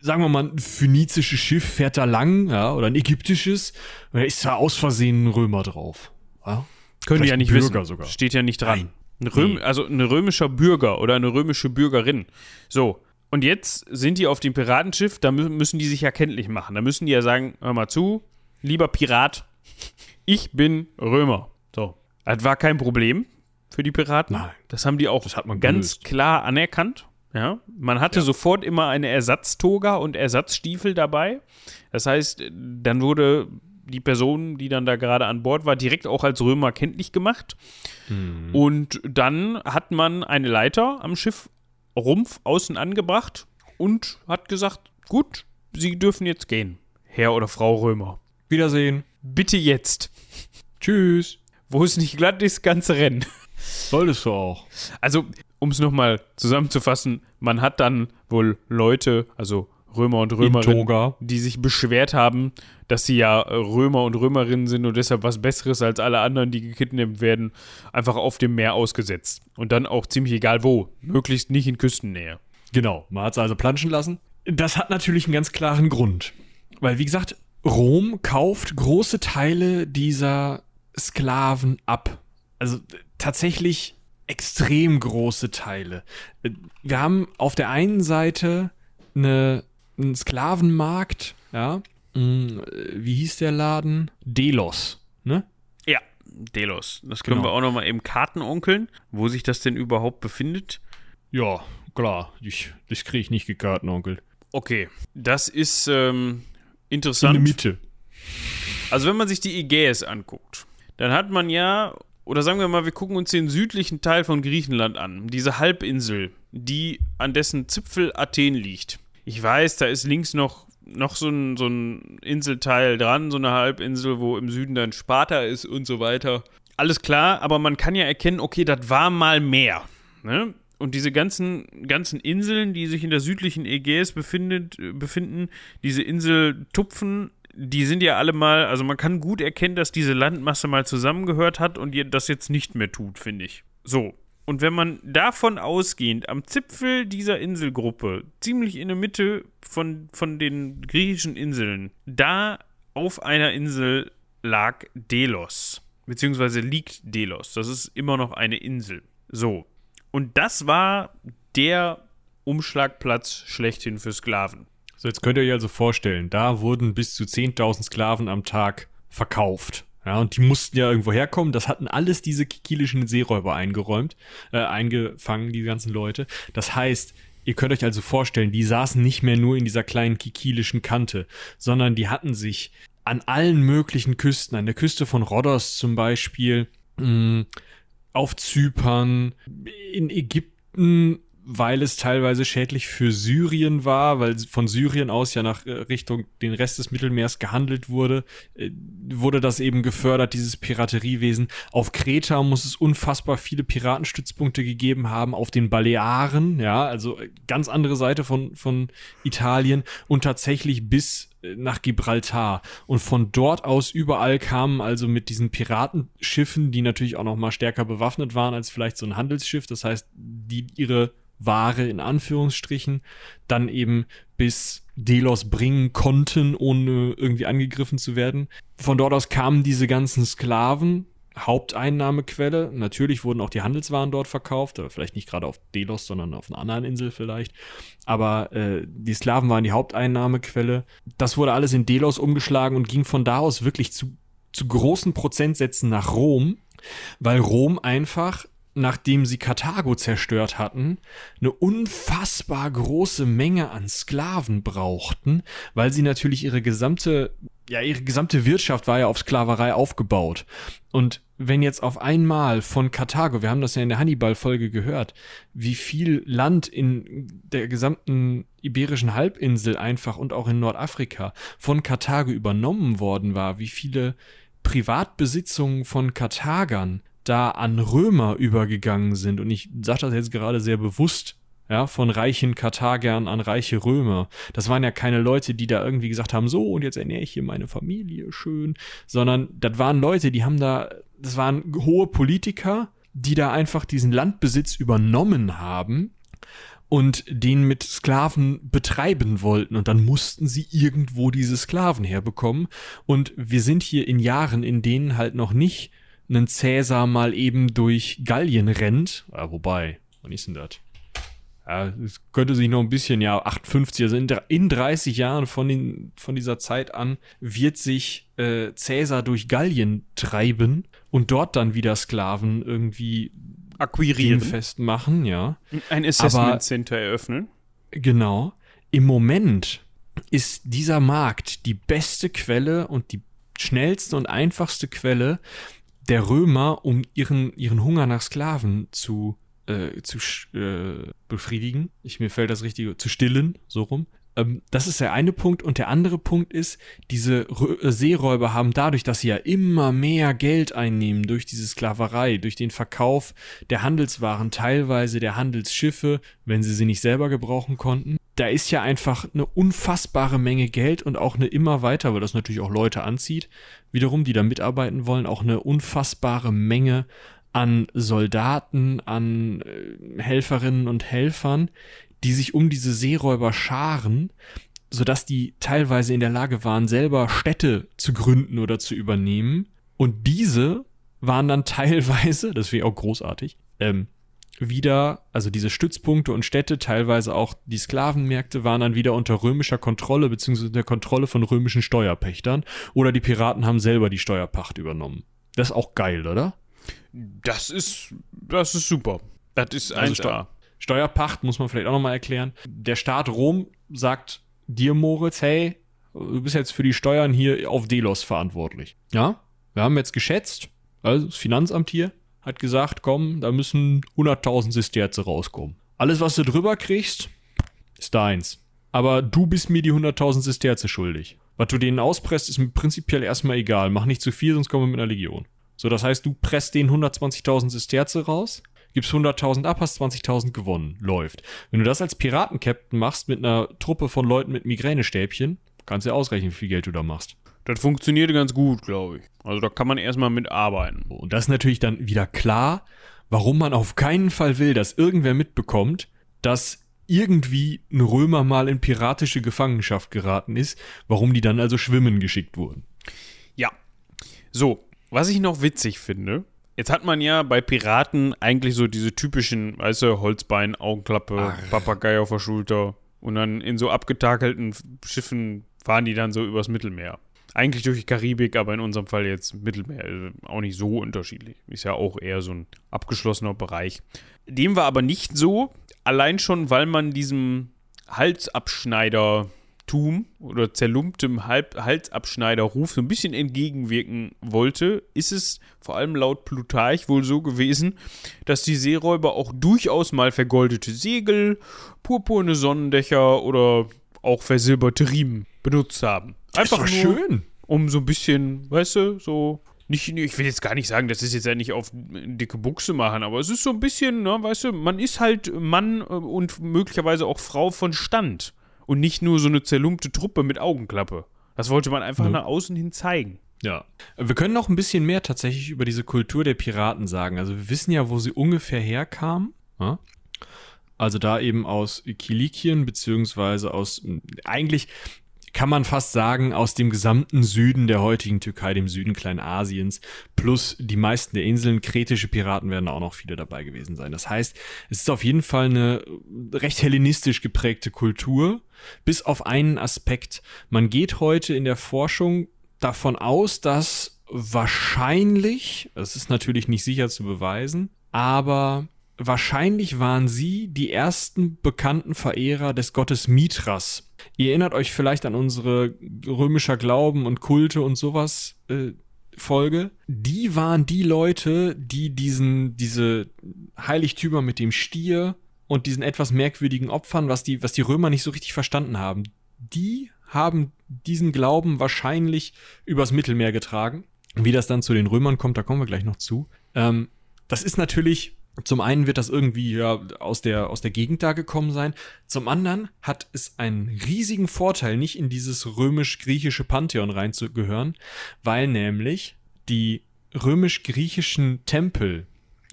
[SPEAKER 2] sagen wir mal, ein phönizisches Schiff fährt da lang, ja, oder ein ägyptisches, und da ist da aus Versehen ein Römer drauf. Ja?
[SPEAKER 1] können die
[SPEAKER 2] Vielleicht
[SPEAKER 1] ja nicht
[SPEAKER 2] Bürger
[SPEAKER 1] wissen.
[SPEAKER 2] sogar.
[SPEAKER 1] Steht ja nicht dran.
[SPEAKER 2] Nein.
[SPEAKER 1] Ein Röm. Also ein römischer Bürger oder eine römische Bürgerin. So. Und jetzt sind die auf dem Piratenschiff, da mü müssen die sich ja kenntlich machen. Da müssen die ja sagen, hör mal zu, lieber Pirat, ich bin Römer. So. Das war kein Problem für die Piraten.
[SPEAKER 2] Nein.
[SPEAKER 1] Das haben die auch
[SPEAKER 2] Das hat man
[SPEAKER 1] ganz
[SPEAKER 2] gelöst.
[SPEAKER 1] klar anerkannt. Ja, man hatte sofort immer eine Ersatztoga und Ersatzstiefel dabei. Das heißt, dann wurde die Person, die dann da gerade an Bord war, direkt auch als Römer kenntlich gemacht.
[SPEAKER 2] Mhm.
[SPEAKER 1] Und dann hat man eine Leiter am Schiff Rumpf außen angebracht und hat gesagt, gut, Sie dürfen jetzt gehen, Herr oder Frau Römer.
[SPEAKER 2] Wiedersehen.
[SPEAKER 1] Bitte jetzt,
[SPEAKER 2] Tschüss.
[SPEAKER 1] wo es nicht glatt ist, ganze Rennen.
[SPEAKER 2] Solltest du auch.
[SPEAKER 1] Also, um es nochmal zusammenzufassen, man hat dann wohl Leute, also Römer und
[SPEAKER 2] In
[SPEAKER 1] Römerinnen, die sich beschwert haben, dass sie ja äh, Römer und Römerinnen sind und deshalb was Besseres als alle anderen, die gekidnappt werden, einfach auf dem Meer ausgesetzt. Und dann auch ziemlich egal wo, möglichst nicht in Küstennähe.
[SPEAKER 2] Genau, man hat es also planschen lassen. Das hat natürlich einen ganz klaren Grund. Weil, wie gesagt, Rom kauft große Teile dieser Sklaven ab. Also tatsächlich extrem große Teile. Äh, Wir haben auf der einen Seite eine, einen Sklavenmarkt, ja. Mm, Wie hieß der Laden? Delos, ne?
[SPEAKER 1] Ja, Delos. Das können
[SPEAKER 2] Genau.
[SPEAKER 1] wir auch nochmal eben Kartenonkeln, wo sich das denn überhaupt befindet.
[SPEAKER 2] Ja, klar. Ich, das kriege ich nicht gekartenonkelt.
[SPEAKER 1] Okay, das ist ähm,
[SPEAKER 2] In
[SPEAKER 1] interessant.
[SPEAKER 2] der Mitte.
[SPEAKER 1] Also wenn man sich die Ägäis anguckt, dann hat man ja, oder sagen wir mal, wir gucken uns den südlichen Teil von Griechenland an, diese Halbinsel, die an dessen Zipfel Athen liegt. Ich weiß, da ist links noch, noch so, ein, so ein Inselteil dran, so eine Halbinsel, wo im Süden dann Sparta ist und so weiter. Alles klar, aber man kann ja erkennen, okay, das war mal mehr. Ne? Und diese ganzen, ganzen Inseln, die sich in der südlichen Ägäis befindet, befinden, diese Inseltupfen, die sind ja alle mal, also man kann gut erkennen, dass diese Landmasse mal zusammengehört hat und das jetzt nicht mehr tut, finde ich. So. Und wenn man davon ausgehend am Zipfel dieser Inselgruppe, ziemlich in der Mitte von, von den griechischen Inseln, da auf einer Insel lag Delos, beziehungsweise liegt Delos. Das ist immer noch eine Insel. So. Und das war der Umschlagplatz schlechthin für Sklaven.
[SPEAKER 2] So, jetzt könnt ihr euch also vorstellen, da wurden bis zu 10.000 Sklaven am Tag verkauft. Ja, und die mussten ja irgendwo herkommen. Das hatten alles diese kikilischen Seeräuber eingeräumt, äh, eingefangen, die ganzen Leute. Das heißt, ihr könnt euch also vorstellen, die saßen nicht mehr nur in dieser kleinen kikilischen Kante, sondern die hatten sich an allen möglichen Küsten, an der Küste von Rhodos zum Beispiel, mh, auf Zypern, in Ägypten weil es teilweise schädlich für Syrien war, weil von Syrien aus ja nach äh, Richtung den Rest des Mittelmeers gehandelt wurde, äh, wurde das eben gefördert, dieses Pirateriewesen. Auf Kreta muss es unfassbar viele Piratenstützpunkte gegeben haben, auf den Balearen, ja, also äh, ganz andere Seite von, von Italien und tatsächlich bis nach Gibraltar. Und von dort aus überall kamen also mit diesen Piratenschiffen, die natürlich auch noch mal stärker bewaffnet waren als vielleicht so ein Handelsschiff, das heißt, die ihre Ware in Anführungsstrichen dann eben bis Delos bringen konnten, ohne irgendwie angegriffen zu werden. Von dort aus kamen diese ganzen Sklaven, Haupteinnahmequelle. Natürlich wurden auch die Handelswaren dort verkauft, aber vielleicht nicht gerade auf Delos, sondern auf einer anderen Insel vielleicht. Aber äh, die Sklaven waren die Haupteinnahmequelle. Das wurde alles in Delos umgeschlagen und ging von da aus wirklich zu, zu großen Prozentsätzen nach Rom, weil Rom einfach nachdem sie Karthago zerstört hatten, eine unfassbar große Menge an Sklaven brauchten, weil sie natürlich ihre gesamte, ja, ihre gesamte Wirtschaft war ja auf Sklaverei aufgebaut. Und wenn jetzt auf einmal von Karthago, wir haben das ja in der Hannibal-Folge gehört, wie viel Land in der gesamten iberischen Halbinsel einfach und auch in Nordafrika von Karthago übernommen worden war, wie viele Privatbesitzungen von Karthagern da an Römer übergegangen sind. Und ich sage das jetzt gerade sehr bewusst, ja, von reichen Karthagern an reiche Römer. Das waren ja keine Leute, die da irgendwie gesagt haben, so, und jetzt ernähre ich hier meine Familie schön, sondern das waren Leute, die haben da, das waren hohe Politiker, die da einfach diesen Landbesitz übernommen haben und den mit Sklaven betreiben wollten. Und dann mussten sie irgendwo diese Sklaven herbekommen. Und wir sind hier in Jahren, in denen halt noch nicht einen Cäsar mal eben durch Gallien rennt, ja, wobei, wann ist denn das? Ja, es könnte sich noch ein bisschen, ja, 58, also in, in 30 Jahren von, den, von dieser Zeit an wird sich äh, Cäsar durch Gallien treiben und dort dann wieder Sklaven irgendwie
[SPEAKER 1] akquirieren,
[SPEAKER 2] festmachen, ja.
[SPEAKER 1] Ein Assessment Aber, Center eröffnen.
[SPEAKER 2] Genau. Im Moment ist dieser Markt die beste Quelle und die schnellste und einfachste Quelle, der Römer, um ihren, ihren Hunger nach Sklaven zu, äh, zu äh, befriedigen. Ich, mir fällt das Richtige, zu stillen, so rum. Ähm, das ist der eine Punkt. Und der andere Punkt ist, diese Rö äh, Seeräuber haben dadurch, dass sie ja immer mehr Geld einnehmen durch diese Sklaverei, durch den Verkauf der Handelswaren, teilweise der Handelsschiffe, wenn sie sie nicht selber gebrauchen konnten. Da ist ja einfach eine unfassbare Menge Geld und auch eine immer weiter, weil das natürlich auch Leute anzieht, wiederum, die da mitarbeiten wollen, auch eine unfassbare Menge an Soldaten, an äh, Helferinnen und Helfern, die sich um diese Seeräuber scharen, sodass die teilweise in der Lage waren, selber Städte zu gründen oder zu übernehmen. Und diese waren dann <laughs> teilweise, das wäre auch großartig, ähm, wieder, also diese Stützpunkte und Städte, teilweise auch die Sklavenmärkte, waren dann wieder unter römischer Kontrolle beziehungsweise der Kontrolle von römischen Steuerpächtern oder die Piraten haben selber die Steuerpacht übernommen. Das ist auch geil, oder?
[SPEAKER 1] Das ist, das ist super. Das ist ein also
[SPEAKER 2] Steuerpacht muss man vielleicht auch nochmal erklären. Der Staat Rom sagt dir, Moritz, hey, du bist jetzt für die Steuern hier auf Delos verantwortlich. Ja, wir haben jetzt geschätzt, also das Finanzamt hier, hat gesagt, komm, da müssen 100.000 Sesterze rauskommen. Alles, was du drüber kriegst, ist deins. Aber du bist mir die 100.000 Sesterze schuldig. Was du denen auspresst, ist mir prinzipiell erstmal egal. Mach nicht zu viel, sonst kommen wir mit einer Legion. So, das heißt, du presst denen 120.000 Sesterze raus, gibst 100.000 ab, hast 20.000 gewonnen. Läuft. Wenn du das als Piratenkapitän machst mit einer Truppe von Leuten mit Migränestäbchen, kannst du ja ausrechnen, wie viel Geld du da machst.
[SPEAKER 1] Das funktioniert ganz gut, glaube ich. Also da kann man erstmal mitarbeiten.
[SPEAKER 2] Und das ist natürlich dann wieder klar, warum man auf keinen Fall will, dass irgendwer mitbekommt, dass irgendwie ein Römer mal in piratische Gefangenschaft geraten ist, warum die dann also schwimmen geschickt wurden.
[SPEAKER 1] Ja. So, was ich noch witzig finde, jetzt hat man ja bei Piraten eigentlich so diese typischen, weißt du, Holzbein, Augenklappe, Ach. Papagei auf der Schulter und dann in so abgetakelten Schiffen fahren die dann so übers Mittelmeer. Eigentlich durch die Karibik, aber in unserem Fall jetzt Mittelmeer. Also auch nicht so unterschiedlich. Ist ja auch eher so ein abgeschlossener Bereich. Dem war aber nicht so, allein schon, weil man diesem Halsabschneider-Tuch Zerlumptum oder zerlumptem Halb Halsabschneiderruf so ein bisschen entgegenwirken wollte, ist es vor allem laut Plutarch wohl so gewesen, dass die Seeräuber auch durchaus mal vergoldete Segel, purpurne Sonnendächer oder auch versilberte Riemen benutzt haben.
[SPEAKER 2] Einfach nur, schön.
[SPEAKER 1] Um so ein bisschen, weißt du, so nicht, ich will jetzt gar nicht sagen, das ist jetzt ja nicht auf dicke Buchse machen, aber es ist so ein bisschen, ne, weißt du, man ist halt Mann äh, und möglicherweise auch Frau von Stand und nicht nur so eine zerlumpte Truppe mit Augenklappe. Das wollte man einfach ne. nach außen hin zeigen.
[SPEAKER 2] Ja. Wir können noch ein bisschen mehr tatsächlich über diese Kultur der Piraten sagen. Also wir wissen ja, wo sie ungefähr herkam. Ja? Also da eben aus Kilikien, beziehungsweise aus, eigentlich kann man fast sagen, aus dem gesamten Süden der heutigen Türkei, dem Süden Kleinasiens, plus die meisten der Inseln, kretische Piraten werden auch noch viele dabei gewesen sein. Das heißt, es ist auf jeden Fall eine recht hellenistisch geprägte Kultur, bis auf einen Aspekt. Man geht heute in der Forschung davon aus, dass wahrscheinlich, es ist natürlich nicht sicher zu beweisen, aber wahrscheinlich waren sie die ersten bekannten Verehrer des Gottes Mithras. Ihr erinnert euch vielleicht an unsere römischer Glauben und Kulte und sowas äh, Folge. Die waren die Leute, die diesen, diese Heiligtümer mit dem Stier und diesen etwas merkwürdigen Opfern, was die, was die Römer nicht so richtig verstanden haben, die haben diesen Glauben wahrscheinlich übers Mittelmeer getragen. Wie das dann zu den Römern kommt, da kommen wir gleich noch zu. Ähm, das ist natürlich zum einen wird das irgendwie ja aus der, aus der Gegend da gekommen sein. Zum anderen hat es einen riesigen Vorteil, nicht in dieses römisch-griechische Pantheon reinzugehören, weil nämlich die römisch-griechischen Tempel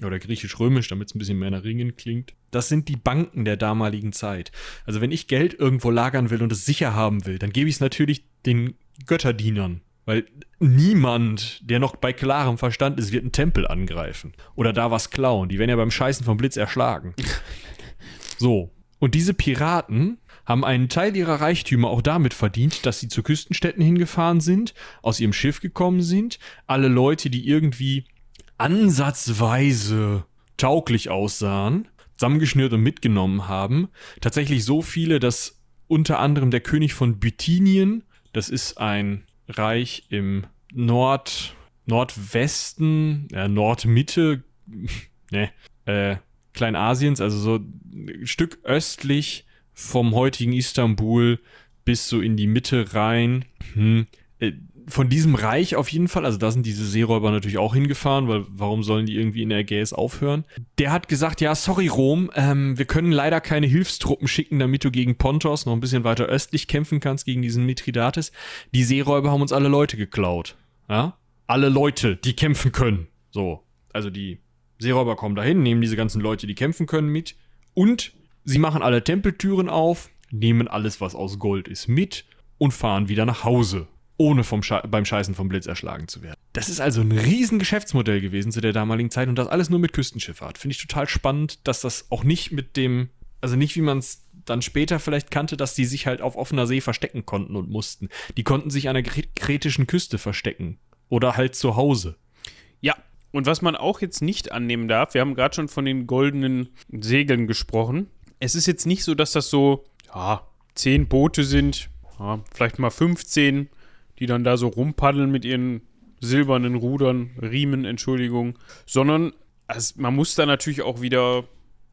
[SPEAKER 2] oder griechisch-römisch, damit es ein bisschen mehr nach Ringen klingt, das sind die Banken der damaligen Zeit. Also wenn ich Geld irgendwo lagern will und es sicher haben will, dann gebe ich es natürlich den Götterdienern. Weil niemand, der noch bei klarem Verstand ist, wird einen Tempel angreifen. Oder da was klauen. Die werden ja beim Scheißen vom Blitz erschlagen. <laughs> so. Und diese Piraten haben einen Teil ihrer Reichtümer auch damit verdient, dass sie zu Küstenstädten hingefahren sind, aus ihrem Schiff gekommen sind, alle Leute, die irgendwie ansatzweise tauglich aussahen, zusammengeschnürt und mitgenommen haben. Tatsächlich so viele, dass unter anderem der König von Bithynien, das ist ein Reich im Nord, Nordwesten, ja, Nordmitte, <laughs> ne, äh, Kleinasiens, also so ein Stück östlich vom heutigen Istanbul bis so in die Mitte rein. Hm. Äh, von diesem Reich auf jeden Fall, also da sind diese Seeräuber natürlich auch hingefahren, weil warum sollen die irgendwie in der Ägäis aufhören? Der hat gesagt, ja, sorry Rom, ähm, wir können leider keine Hilfstruppen schicken, damit du gegen Pontos noch ein bisschen weiter östlich kämpfen kannst, gegen diesen Mithridates. Die Seeräuber haben uns alle Leute geklaut. Ja? Alle Leute, die kämpfen können. So, also die Seeräuber kommen dahin, nehmen diese ganzen Leute, die kämpfen können, mit und sie machen alle Tempeltüren auf, nehmen alles, was aus Gold ist, mit und fahren wieder nach Hause ohne vom Sche beim Scheißen vom Blitz erschlagen zu werden. Das ist also ein riesen Geschäftsmodell gewesen zu der damaligen Zeit und das alles nur mit Küstenschifffahrt. Finde ich total spannend, dass das auch nicht mit dem, also nicht wie man es dann später vielleicht kannte, dass die sich halt auf offener See verstecken konnten und mussten. Die konnten sich an der kretischen Küste verstecken oder halt zu Hause.
[SPEAKER 1] Ja, und was man auch jetzt nicht annehmen darf, wir haben gerade schon von den goldenen Segeln gesprochen. Es ist jetzt nicht so, dass das so, ja, zehn Boote sind, ja, vielleicht mal 15 die dann da so rumpaddeln mit ihren silbernen Rudern, Riemen, Entschuldigung, sondern also man muss da natürlich auch wieder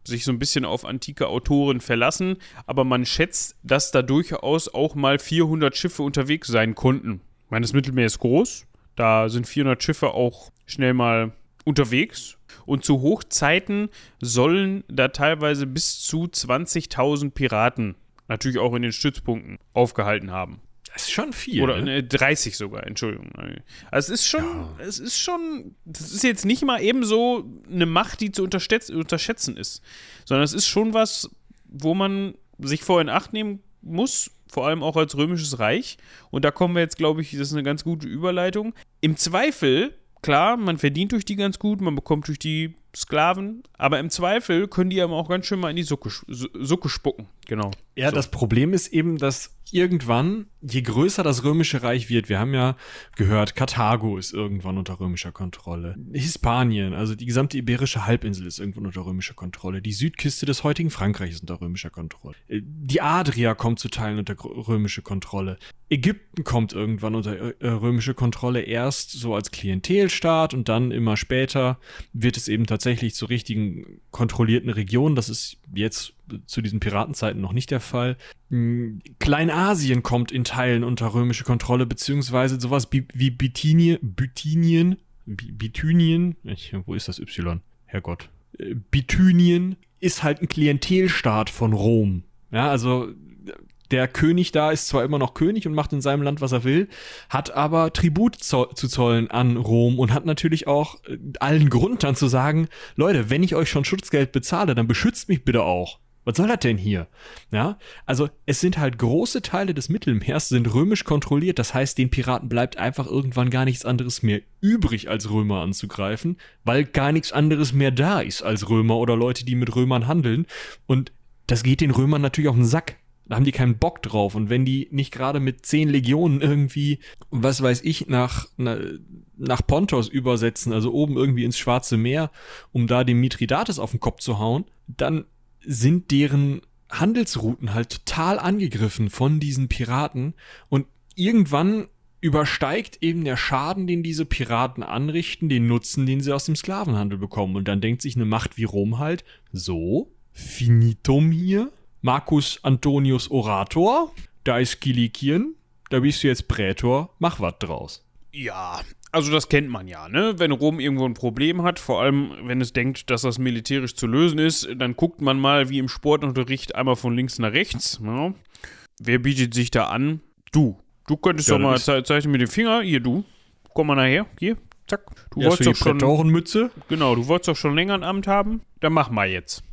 [SPEAKER 1] sich so ein bisschen auf antike Autoren verlassen, aber man schätzt, dass da durchaus auch mal 400 Schiffe unterwegs sein konnten. Ich meine, das Mittelmeer ist groß, da sind 400 Schiffe auch schnell mal unterwegs. Und zu Hochzeiten sollen da teilweise bis zu 20.000 Piraten natürlich auch in den Stützpunkten aufgehalten haben.
[SPEAKER 2] Das ist schon viel.
[SPEAKER 1] Oder ne? 30 sogar, Entschuldigung. Also es ist schon, ja. es ist schon, das ist jetzt nicht mal eben so eine Macht, die zu unterschätzen ist, sondern es ist schon was, wo man sich vorher in Acht nehmen muss, vor allem auch als römisches Reich. Und da kommen wir jetzt, glaube ich, das ist eine ganz gute Überleitung. Im Zweifel, klar, man verdient durch die ganz gut, man bekommt durch die Sklaven, aber im Zweifel können die aber auch ganz schön mal in die Sucke, Sucke spucken. Genau.
[SPEAKER 2] Ja, so. das Problem ist eben, dass irgendwann, je größer das römische Reich wird, wir haben ja gehört, Karthago ist irgendwann unter römischer Kontrolle. Hispanien, also die gesamte iberische Halbinsel ist irgendwann unter römischer Kontrolle. Die Südküste des heutigen Frankreichs ist unter römischer Kontrolle. Äh, die Adria kommt zu Teilen unter römische Kontrolle. Ägypten kommt irgendwann unter äh, römische Kontrolle erst so als Klientelstaat und dann immer später wird es eben tatsächlich zu richtigen kontrollierten Regionen. Das ist jetzt zu diesen Piratenzeiten noch nicht der Fall. Hm, Kleinasien kommt in Teilen unter römische Kontrolle, beziehungsweise sowas wie, wie Bithynien, Bithynien, wo ist das Y? Herrgott. Äh, Bithynien ist halt ein Klientelstaat von Rom. Ja, also der König da ist zwar immer noch König und macht in seinem Land, was er will, hat aber Tribut zu zollen an Rom und hat natürlich auch äh, allen Grund dann zu sagen, Leute, wenn ich euch schon Schutzgeld bezahle, dann beschützt mich bitte auch. Was soll das denn hier? Ja, also es sind halt große Teile des Mittelmeers sind römisch kontrolliert. Das heißt, den Piraten bleibt einfach irgendwann gar nichts anderes mehr übrig, als Römer anzugreifen, weil gar nichts anderes mehr da ist als Römer oder Leute, die mit Römern handeln. Und das geht den Römern natürlich auf den Sack. Da haben die keinen Bock drauf. Und wenn die nicht gerade mit zehn Legionen irgendwie, was weiß ich, nach, nach Pontos übersetzen, also oben irgendwie ins Schwarze Meer, um da dem Mithridates auf den Kopf zu hauen, dann sind deren Handelsrouten halt total angegriffen von diesen Piraten und irgendwann übersteigt eben der Schaden, den diese Piraten anrichten, den Nutzen, den sie aus dem Sklavenhandel bekommen. Und dann denkt sich eine Macht wie Rom halt, so, finitum hier, Marcus Antonius Orator, da ist Kilikien, da bist du jetzt Prätor, mach was draus.
[SPEAKER 1] Ja, also das kennt man ja, ne? Wenn Rom irgendwo ein Problem hat, vor allem wenn es denkt, dass das militärisch zu lösen ist, dann guckt man mal wie im Sportunterricht einmal von links nach rechts. Ja? Wer bietet sich da an? Du. Du könntest ja, doch mal ze zeichnen mit dem Finger. Hier, du. Komm mal nachher. Hier, zack. Du
[SPEAKER 2] ja, wolltest doch schon.
[SPEAKER 1] Mütze. Genau, du wolltest doch schon länger ein Amt haben. Dann mach mal jetzt.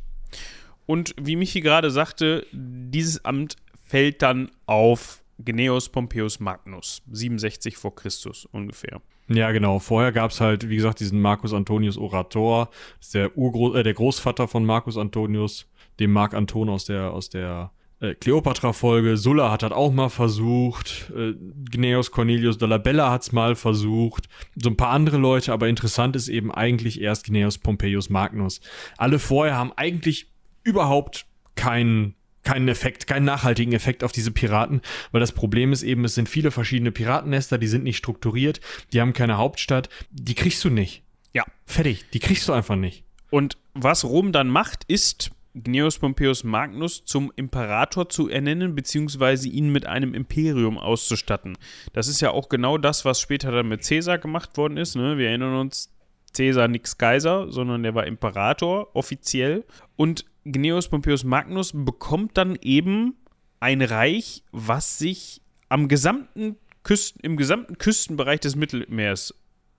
[SPEAKER 1] Und wie Michi gerade sagte, dieses Amt fällt dann auf Gnaeus Pompeius Magnus, 67 vor Christus ungefähr.
[SPEAKER 2] Ja, genau. Vorher gab es halt, wie gesagt, diesen Marcus Antonius Orator, der, Urgro äh, der Großvater von Marcus Antonius, dem Marc Anton aus der, aus der äh, Kleopatra-Folge. Sulla hat das auch mal versucht. Äh, Gnaeus Cornelius Dolabella hat es mal versucht. So ein paar andere Leute, aber interessant ist eben eigentlich erst Gnaeus Pompeius Magnus. Alle vorher haben eigentlich überhaupt keinen keinen Effekt, keinen nachhaltigen Effekt auf diese Piraten, weil das Problem ist eben, es sind viele verschiedene Piratennester, die sind nicht strukturiert, die haben keine Hauptstadt, die kriegst du nicht.
[SPEAKER 1] Ja.
[SPEAKER 2] Fertig, die kriegst du einfach nicht.
[SPEAKER 1] Und was Rom dann macht, ist, Gnaeus Pompeius Magnus zum Imperator zu ernennen, beziehungsweise ihn mit einem Imperium auszustatten. Das ist ja auch genau das, was später dann mit Caesar gemacht worden ist. Ne? Wir erinnern uns, Caesar nix Kaiser, sondern der war Imperator offiziell. Und Gnaeus Pompeius Magnus bekommt dann eben ein Reich, was sich am gesamten Küsten, im gesamten Küstenbereich des Mittelmeers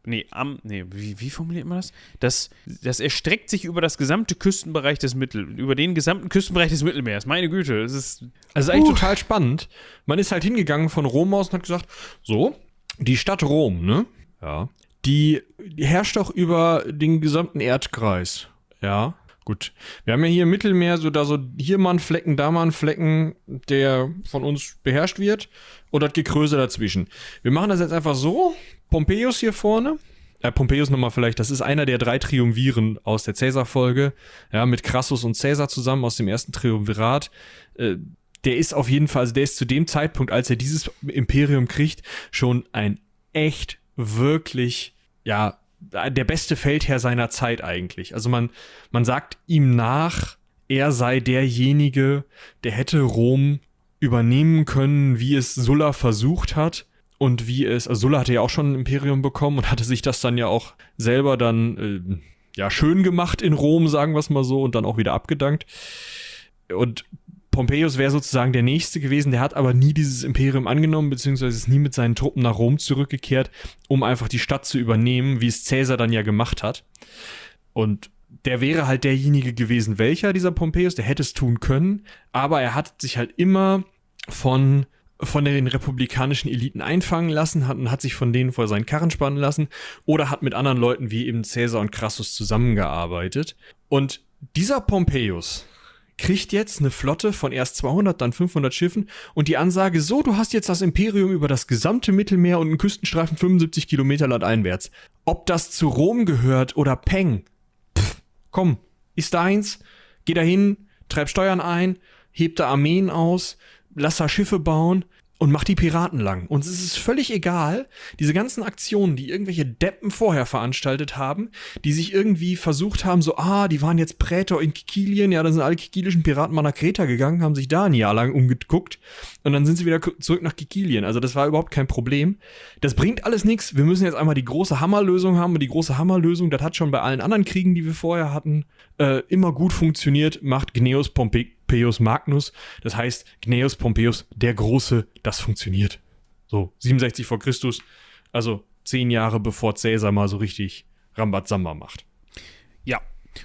[SPEAKER 1] Nee, am, nee, wie, wie, formuliert man das? das? Das erstreckt sich über das gesamte Küstenbereich des Mittel, über den gesamten Küstenbereich des Mittelmeers. Meine Güte, es ist.
[SPEAKER 2] Also eigentlich total spannend. Man ist halt hingegangen von Rom aus und hat gesagt, so, die Stadt Rom, ne? Ja. Die, die herrscht doch über den gesamten Erdkreis. Ja. Gut. Wir haben ja hier im Mittelmeer so da so hier mal ein Flecken, da mal ein Flecken, der von uns beherrscht wird und das Gekröse dazwischen. Wir machen das jetzt einfach so. Pompeius hier vorne. Äh, Pompeius nochmal vielleicht, das ist einer der drei Triumviren aus der Cäsar-Folge. Ja, mit Crassus und Cäsar zusammen aus dem ersten Triumvirat. Äh, der ist auf jeden Fall, also der ist zu dem Zeitpunkt, als er dieses Imperium kriegt, schon ein echt, wirklich, ja, der beste Feldherr seiner Zeit eigentlich. Also man, man sagt ihm nach, er sei derjenige, der hätte Rom übernehmen können, wie es Sulla versucht hat und wie es, also Sulla hatte ja auch schon ein Imperium bekommen und hatte sich das dann ja auch selber dann äh, ja schön gemacht in Rom, sagen wir es mal so, und dann auch wieder abgedankt. Und Pompeius wäre sozusagen der Nächste gewesen, der hat aber nie dieses Imperium angenommen, beziehungsweise ist nie mit seinen Truppen nach Rom zurückgekehrt, um einfach die Stadt zu übernehmen, wie es Caesar dann ja gemacht hat. Und der wäre halt derjenige gewesen, welcher dieser Pompeius, der hätte es tun können, aber er hat sich halt immer von von den republikanischen Eliten einfangen lassen hat und hat sich von denen vor seinen Karren spannen lassen oder hat mit anderen Leuten wie eben Caesar und Crassus zusammengearbeitet. Und dieser Pompeius, kriegt jetzt eine Flotte von erst 200, dann 500 Schiffen und die Ansage, so, du hast jetzt das Imperium über das gesamte Mittelmeer und einen Küstenstreifen 75 Kilometer landeinwärts. Ob das zu Rom gehört oder Peng, pff, komm, ist deins, geh dahin, treib Steuern ein, heb da Armeen aus, lass da Schiffe bauen, und macht die Piraten lang. Und es ist völlig egal, diese ganzen Aktionen, die irgendwelche Deppen vorher veranstaltet haben, die sich irgendwie versucht haben, so, ah, die waren jetzt Prätor in Kikilien, ja, dann sind alle kikilischen Piraten mal nach Kreta gegangen, haben sich da ein Jahr lang umgeguckt und dann sind sie wieder zurück nach Kikilien. Also das war überhaupt kein Problem. Das bringt alles nichts. Wir müssen jetzt einmal die große Hammerlösung haben und die große Hammerlösung, das hat schon bei allen anderen Kriegen, die wir vorher hatten, äh, immer gut funktioniert, macht Gneus Pompey Pompeius Magnus. Das heißt, Gnaeus Pompeius der Große, das funktioniert. So, 67 vor Christus, also zehn Jahre bevor Cäsar mal so richtig Rambazamba macht.
[SPEAKER 1] Ja,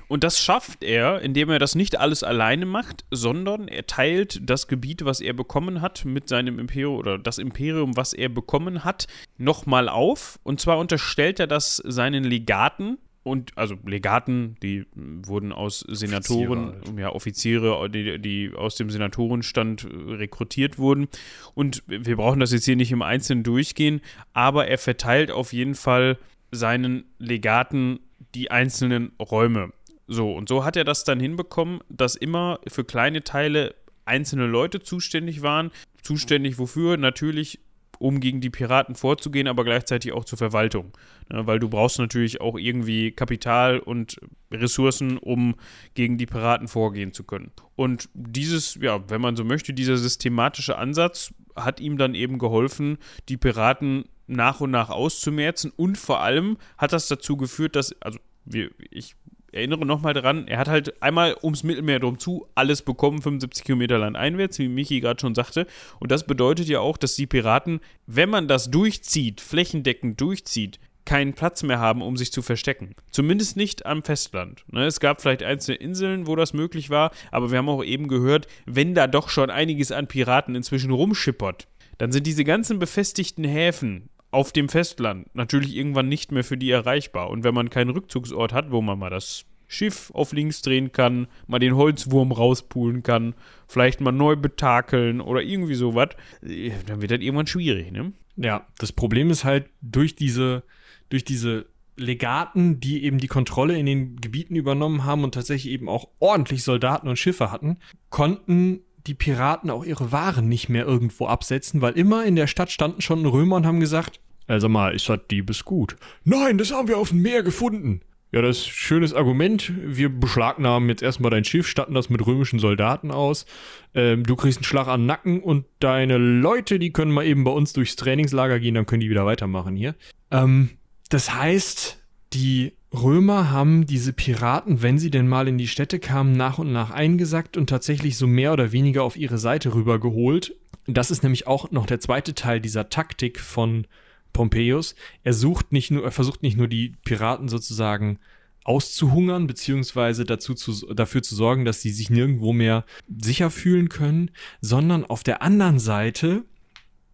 [SPEAKER 1] und das schafft er, indem er das nicht alles alleine macht, sondern er teilt das Gebiet, was er bekommen hat, mit seinem Imperium oder das Imperium, was er bekommen hat, nochmal auf. Und zwar unterstellt er das seinen Legaten, und also Legaten, die wurden aus Senatoren, Offiziere halt. ja, Offiziere, die, die aus dem Senatorenstand äh, rekrutiert wurden. Und wir brauchen das jetzt hier nicht im Einzelnen durchgehen, aber er verteilt auf jeden Fall seinen Legaten die einzelnen Räume. So, und so hat er das dann hinbekommen, dass immer für kleine Teile einzelne Leute zuständig waren. Zuständig wofür? Natürlich um gegen die Piraten vorzugehen, aber gleichzeitig auch zur Verwaltung. Ne, weil du brauchst natürlich auch irgendwie Kapital und Ressourcen, um gegen die Piraten vorgehen zu können. Und dieses, ja, wenn man so möchte, dieser systematische Ansatz hat ihm dann eben geholfen, die Piraten nach und nach auszumerzen und vor allem hat das dazu geführt, dass, also wir, ich erinnere nochmal dran, er hat halt einmal ums Mittelmeer drum zu alles bekommen, 75 Kilometer Land einwärts, wie Michi gerade schon sagte. Und das bedeutet ja auch, dass die Piraten, wenn man das durchzieht, flächendeckend durchzieht, keinen Platz mehr haben, um sich zu verstecken. Zumindest nicht am Festland. Ne, es gab vielleicht einzelne Inseln, wo das möglich war, aber wir haben auch eben gehört, wenn da doch schon einiges an Piraten inzwischen rumschippert, dann sind diese ganzen befestigten Häfen auf dem Festland natürlich irgendwann nicht mehr für die erreichbar. Und wenn man keinen Rückzugsort hat, wo man mal das Schiff auf links drehen kann, mal den Holzwurm rauspulen kann, vielleicht mal neu betakeln oder irgendwie sowas, äh, dann wird das irgendwann schwierig, ne?
[SPEAKER 2] Ja, das Problem ist halt durch diese, durch diese Legaten, die eben die Kontrolle in den Gebieten übernommen haben und tatsächlich eben auch ordentlich Soldaten und Schiffe hatten, konnten die Piraten auch ihre Waren nicht mehr irgendwo absetzen, weil immer in der Stadt standen schon Römer und haben gesagt, also mal, ist das Diebesgut? Nein, das haben wir auf dem Meer gefunden. Ja, das ist ein schönes Argument. Wir beschlagnahmen jetzt erstmal dein Schiff, statten das mit römischen Soldaten aus. Ähm, du kriegst einen Schlag an den Nacken und deine Leute, die können mal eben bei uns durchs Trainingslager gehen, dann können die wieder weitermachen hier. Ähm, das heißt, die Römer haben diese Piraten, wenn sie denn mal in die Städte kamen, nach und nach eingesackt und tatsächlich so mehr oder weniger auf ihre Seite rübergeholt. Das ist nämlich auch noch der zweite Teil dieser Taktik von Pompeius. Er sucht nicht nur, er versucht nicht nur die Piraten sozusagen auszuhungern, beziehungsweise dazu zu, dafür zu sorgen, dass sie sich nirgendwo mehr sicher fühlen können, sondern auf der anderen Seite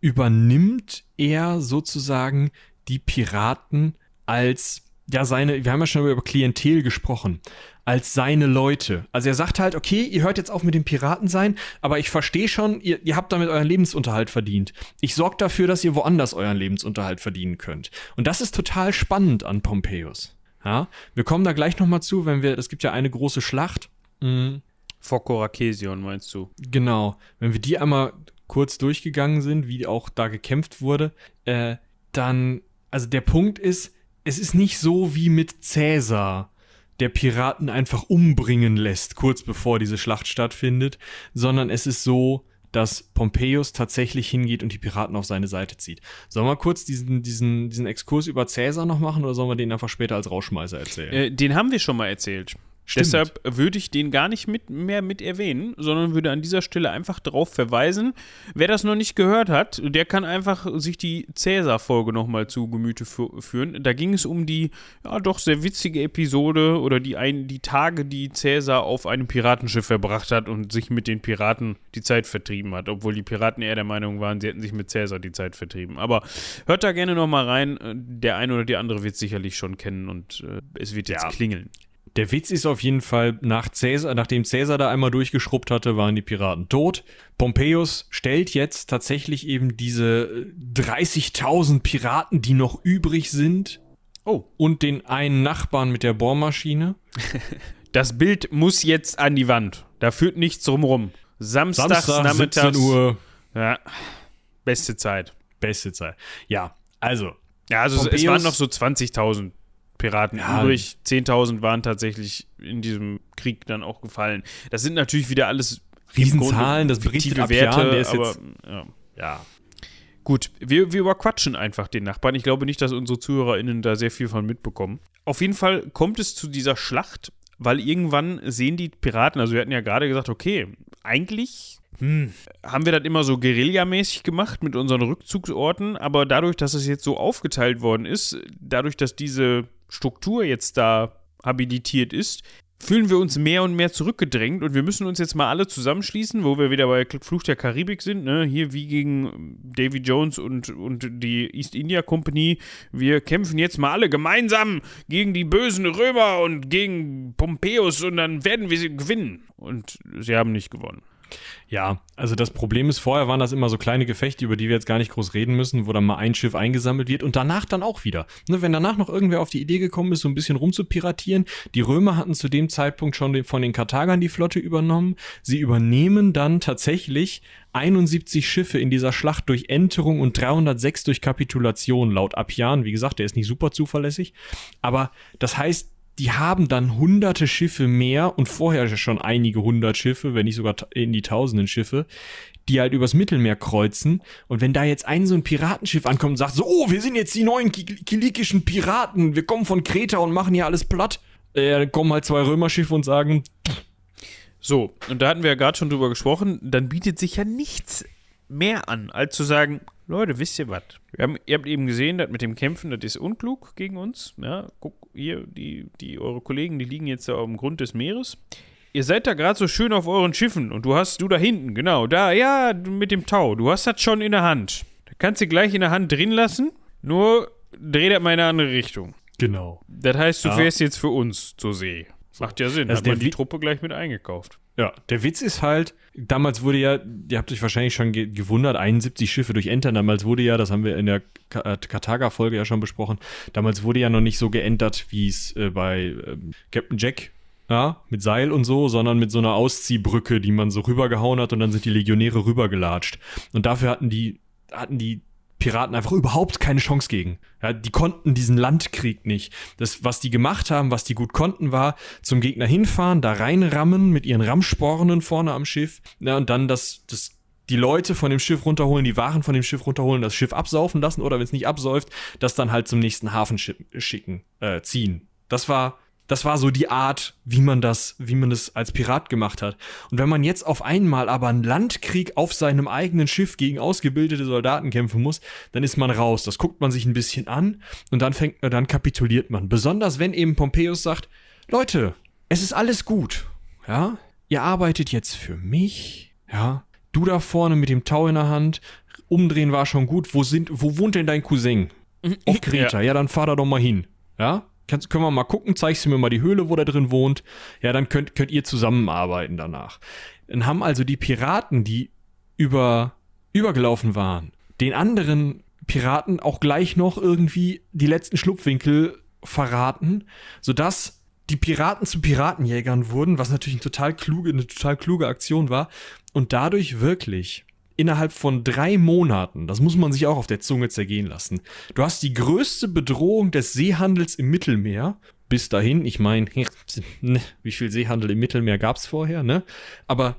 [SPEAKER 2] übernimmt er sozusagen die Piraten als ja seine, wir haben ja schon über Klientel gesprochen, als seine Leute. Also er sagt halt, okay, ihr hört jetzt auf mit dem Piraten sein, aber ich verstehe schon, ihr, ihr habt damit euren Lebensunterhalt verdient. Ich sorge dafür, dass ihr woanders euren Lebensunterhalt verdienen könnt. Und das ist total spannend an Pompeius. Ja, wir kommen da gleich nochmal zu, wenn wir, es gibt ja eine große Schlacht.
[SPEAKER 1] Mhm. Vor Korakesion meinst du?
[SPEAKER 2] Genau. Wenn wir die einmal kurz durchgegangen sind, wie auch da gekämpft wurde, äh, dann, also der Punkt ist, es ist nicht so wie mit Cäsar, der Piraten einfach umbringen lässt, kurz bevor diese Schlacht stattfindet, sondern es ist so, dass Pompeius tatsächlich hingeht und die Piraten auf seine Seite zieht. Sollen wir kurz diesen, diesen, diesen Exkurs über Cäsar noch machen oder sollen wir den einfach später als Rauschmeißer erzählen?
[SPEAKER 1] Äh, den haben wir schon mal erzählt. Stimmt. Deshalb würde ich den gar nicht mit, mehr mit erwähnen, sondern würde an dieser Stelle einfach darauf verweisen. Wer das noch nicht gehört hat, der kann einfach sich die Cäsar-Folge nochmal zu Gemüte führen. Da ging es um die ja doch sehr witzige Episode oder die, ein, die Tage, die Cäsar auf einem Piratenschiff verbracht hat und sich mit den Piraten die Zeit vertrieben hat, obwohl die Piraten eher der Meinung waren, sie hätten sich mit Cäsar die Zeit vertrieben. Aber hört da gerne nochmal rein. Der eine oder die andere wird sicherlich schon kennen und äh, es wird jetzt ja. klingeln
[SPEAKER 2] Der Witz ist auf jeden Fall, nach Caesar, nachdem Caesar da einmal durchgeschrubbt hatte, waren die Piraten tot. Pompeius stellt jetzt tatsächlich eben diese 30.000 Piraten, die noch übrig sind,
[SPEAKER 1] Oh.
[SPEAKER 2] und den einen Nachbarn mit der Bohrmaschine. <laughs>
[SPEAKER 1] Das Bild muss jetzt an die Wand. Da führt nichts drumrum. Samstags,
[SPEAKER 2] Samstag,
[SPEAKER 1] nachmittags.
[SPEAKER 2] 17 Uhr,
[SPEAKER 1] Ja. Beste Zeit.
[SPEAKER 2] beste Zeit. Ja, also,
[SPEAKER 1] Ja, also es- es
[SPEAKER 2] Pompeius-
[SPEAKER 1] waren noch so 20.000 Piraten
[SPEAKER 2] Ja.
[SPEAKER 1] übrig. 10.000 waren tatsächlich in diesem Krieg dann auch gefallen. Das sind natürlich wieder alles
[SPEAKER 2] Riesenzahlen, das berichtet
[SPEAKER 1] fiktive
[SPEAKER 2] Appian, der ist
[SPEAKER 1] aber,
[SPEAKER 2] jetzt-
[SPEAKER 1] ja.
[SPEAKER 2] ja.
[SPEAKER 1] Gut, wir, wir überquatschen einfach den Nachbarn. Ich glaube nicht, dass unsere ZuhörerInnen da sehr viel von mitbekommen. Auf jeden Fall kommt es zu dieser Schlacht, weil irgendwann sehen die Piraten, also wir hatten ja gerade gesagt, okay, eigentlich hm, haben wir das immer so guerillamäßig gemacht mit unseren Rückzugsorten, aber dadurch, dass es jetzt so aufgeteilt worden ist, dadurch, dass diese Struktur jetzt da habilitiert ist, fühlen wir uns mehr und mehr zurückgedrängt und wir müssen uns jetzt mal alle zusammenschließen, wo wir wieder bei Fluch der Karibik sind, ne? Hier wie gegen Davy Jones und, und die East India Company. Wir kämpfen jetzt mal alle gemeinsam gegen die bösen Römer und gegen Pompeius und dann werden wir sie gewinnen. Und sie haben nicht gewonnen.
[SPEAKER 2] Ja, also das Problem ist, vorher waren das immer so kleine Gefechte, über die wir jetzt gar nicht groß reden müssen, wo dann mal ein Schiff eingesammelt wird und danach dann auch wieder. Ne, wenn danach noch irgendwer auf die Idee gekommen ist, so ein bisschen rumzupiratieren, die Römer hatten zu dem Zeitpunkt schon von den Karthagern die Flotte übernommen. Sie übernehmen dann tatsächlich 71 Schiffe in dieser Schlacht durch Enterung und 306 durch Kapitulation laut Appian. Wie gesagt, der ist nicht super zuverlässig. Aber das heißt, die haben dann hunderte Schiffe mehr und vorher schon einige hundert Schiffe, wenn nicht sogar in die tausenden Schiffe, die halt übers Mittelmeer kreuzen. Und wenn da jetzt ein so ein Piratenschiff ankommt und sagt so, oh, wir sind jetzt die neuen ki kilikischen Piraten, wir kommen von Kreta und machen hier alles platt, äh, dann kommen halt zwei Römerschiffe und sagen,
[SPEAKER 1] So, und da hatten wir ja gerade schon drüber gesprochen, dann bietet sich ja nichts mehr an, als zu sagen, Leute, wisst ihr was? Ihr habt eben gesehen, das mit dem Kämpfen, das ist unklug gegen uns. Ja, guck, hier, die, die, eure Kollegen, die liegen jetzt da auf dem Grund des Meeres. Ihr seid da gerade so schön auf euren Schiffen und du hast, du da hinten, genau, da, ja, mit dem Tau, du hast das schon in der Hand. Da kannst du gleich in der Hand drin lassen, nur dreh das mal in eine andere Richtung.
[SPEAKER 2] genau.
[SPEAKER 1] Das heißt, du
[SPEAKER 2] Ja.
[SPEAKER 1] fährst jetzt für uns zur See. Macht ja Sinn,
[SPEAKER 2] Also
[SPEAKER 1] hat man die Truppe gleich mit eingekauft.
[SPEAKER 2] Ja, der Witz ist halt, damals wurde ja, ihr habt euch wahrscheinlich schon ge gewundert, 71 Schiffe durch Entern, damals wurde ja, das haben wir in der äh, Karthager-Folge ja schon besprochen, damals wurde ja noch nicht so geentert, wie es äh, bei ähm, Captain Jack, ja, mit Seil und so, sondern mit so einer Ausziehbrücke, die man so rübergehauen hat und dann sind die Legionäre rübergelatscht. Und dafür hatten die, hatten die Piraten einfach überhaupt keine Chance gegen. Ja, die konnten diesen Landkrieg nicht. Das, was die gemacht haben, was die gut konnten, war zum Gegner hinfahren, da reinrammen mit ihren Rammspornen vorne am Schiff, ja, und dann das, das, die Leute von dem Schiff runterholen, die Waren von dem Schiff runterholen, das Schiff absaufen lassen oder wenn es nicht absäuft, das dann halt zum nächsten Hafen schi schicken, äh, ziehen. Das war, das war so die Art, wie man das, wie man das als Pirat gemacht hat. Und wenn man jetzt auf einmal aber einen Landkrieg auf seinem eigenen Schiff gegen ausgebildete Soldaten kämpfen muss, dann ist man raus. Das guckt man sich ein bisschen an und dann fängt, dann kapituliert man. Besonders wenn eben Pompeius sagt, Leute, es ist alles gut, ja? Ihr arbeitet jetzt für mich, ja? Du da vorne mit dem Tau in der Hand, umdrehen war schon gut. Wo sind, wo wohnt denn dein Cousin? Auf Kreta. Ja, dann fahr da doch mal hin. Ja? Kannst, können wir mal gucken, zeigst du mir mal die Höhle, wo der drin wohnt. Ja, dann könnt, könnt ihr zusammenarbeiten danach. Dann haben also die Piraten, die über, übergelaufen waren, den anderen Piraten auch gleich noch irgendwie die letzten Schlupfwinkel verraten, sodass die Piraten zu Piratenjägern wurden, was natürlich eine total kluge, eine total kluge Aktion war und dadurch wirklich innerhalb von drei Monaten, das muss man sich auch auf der Zunge zergehen lassen, du hast die größte Bedrohung des Seehandels im Mittelmeer. Bis dahin, ich meine, <laughs> wie viel Seehandel im Mittelmeer gab's vorher, ne? Aber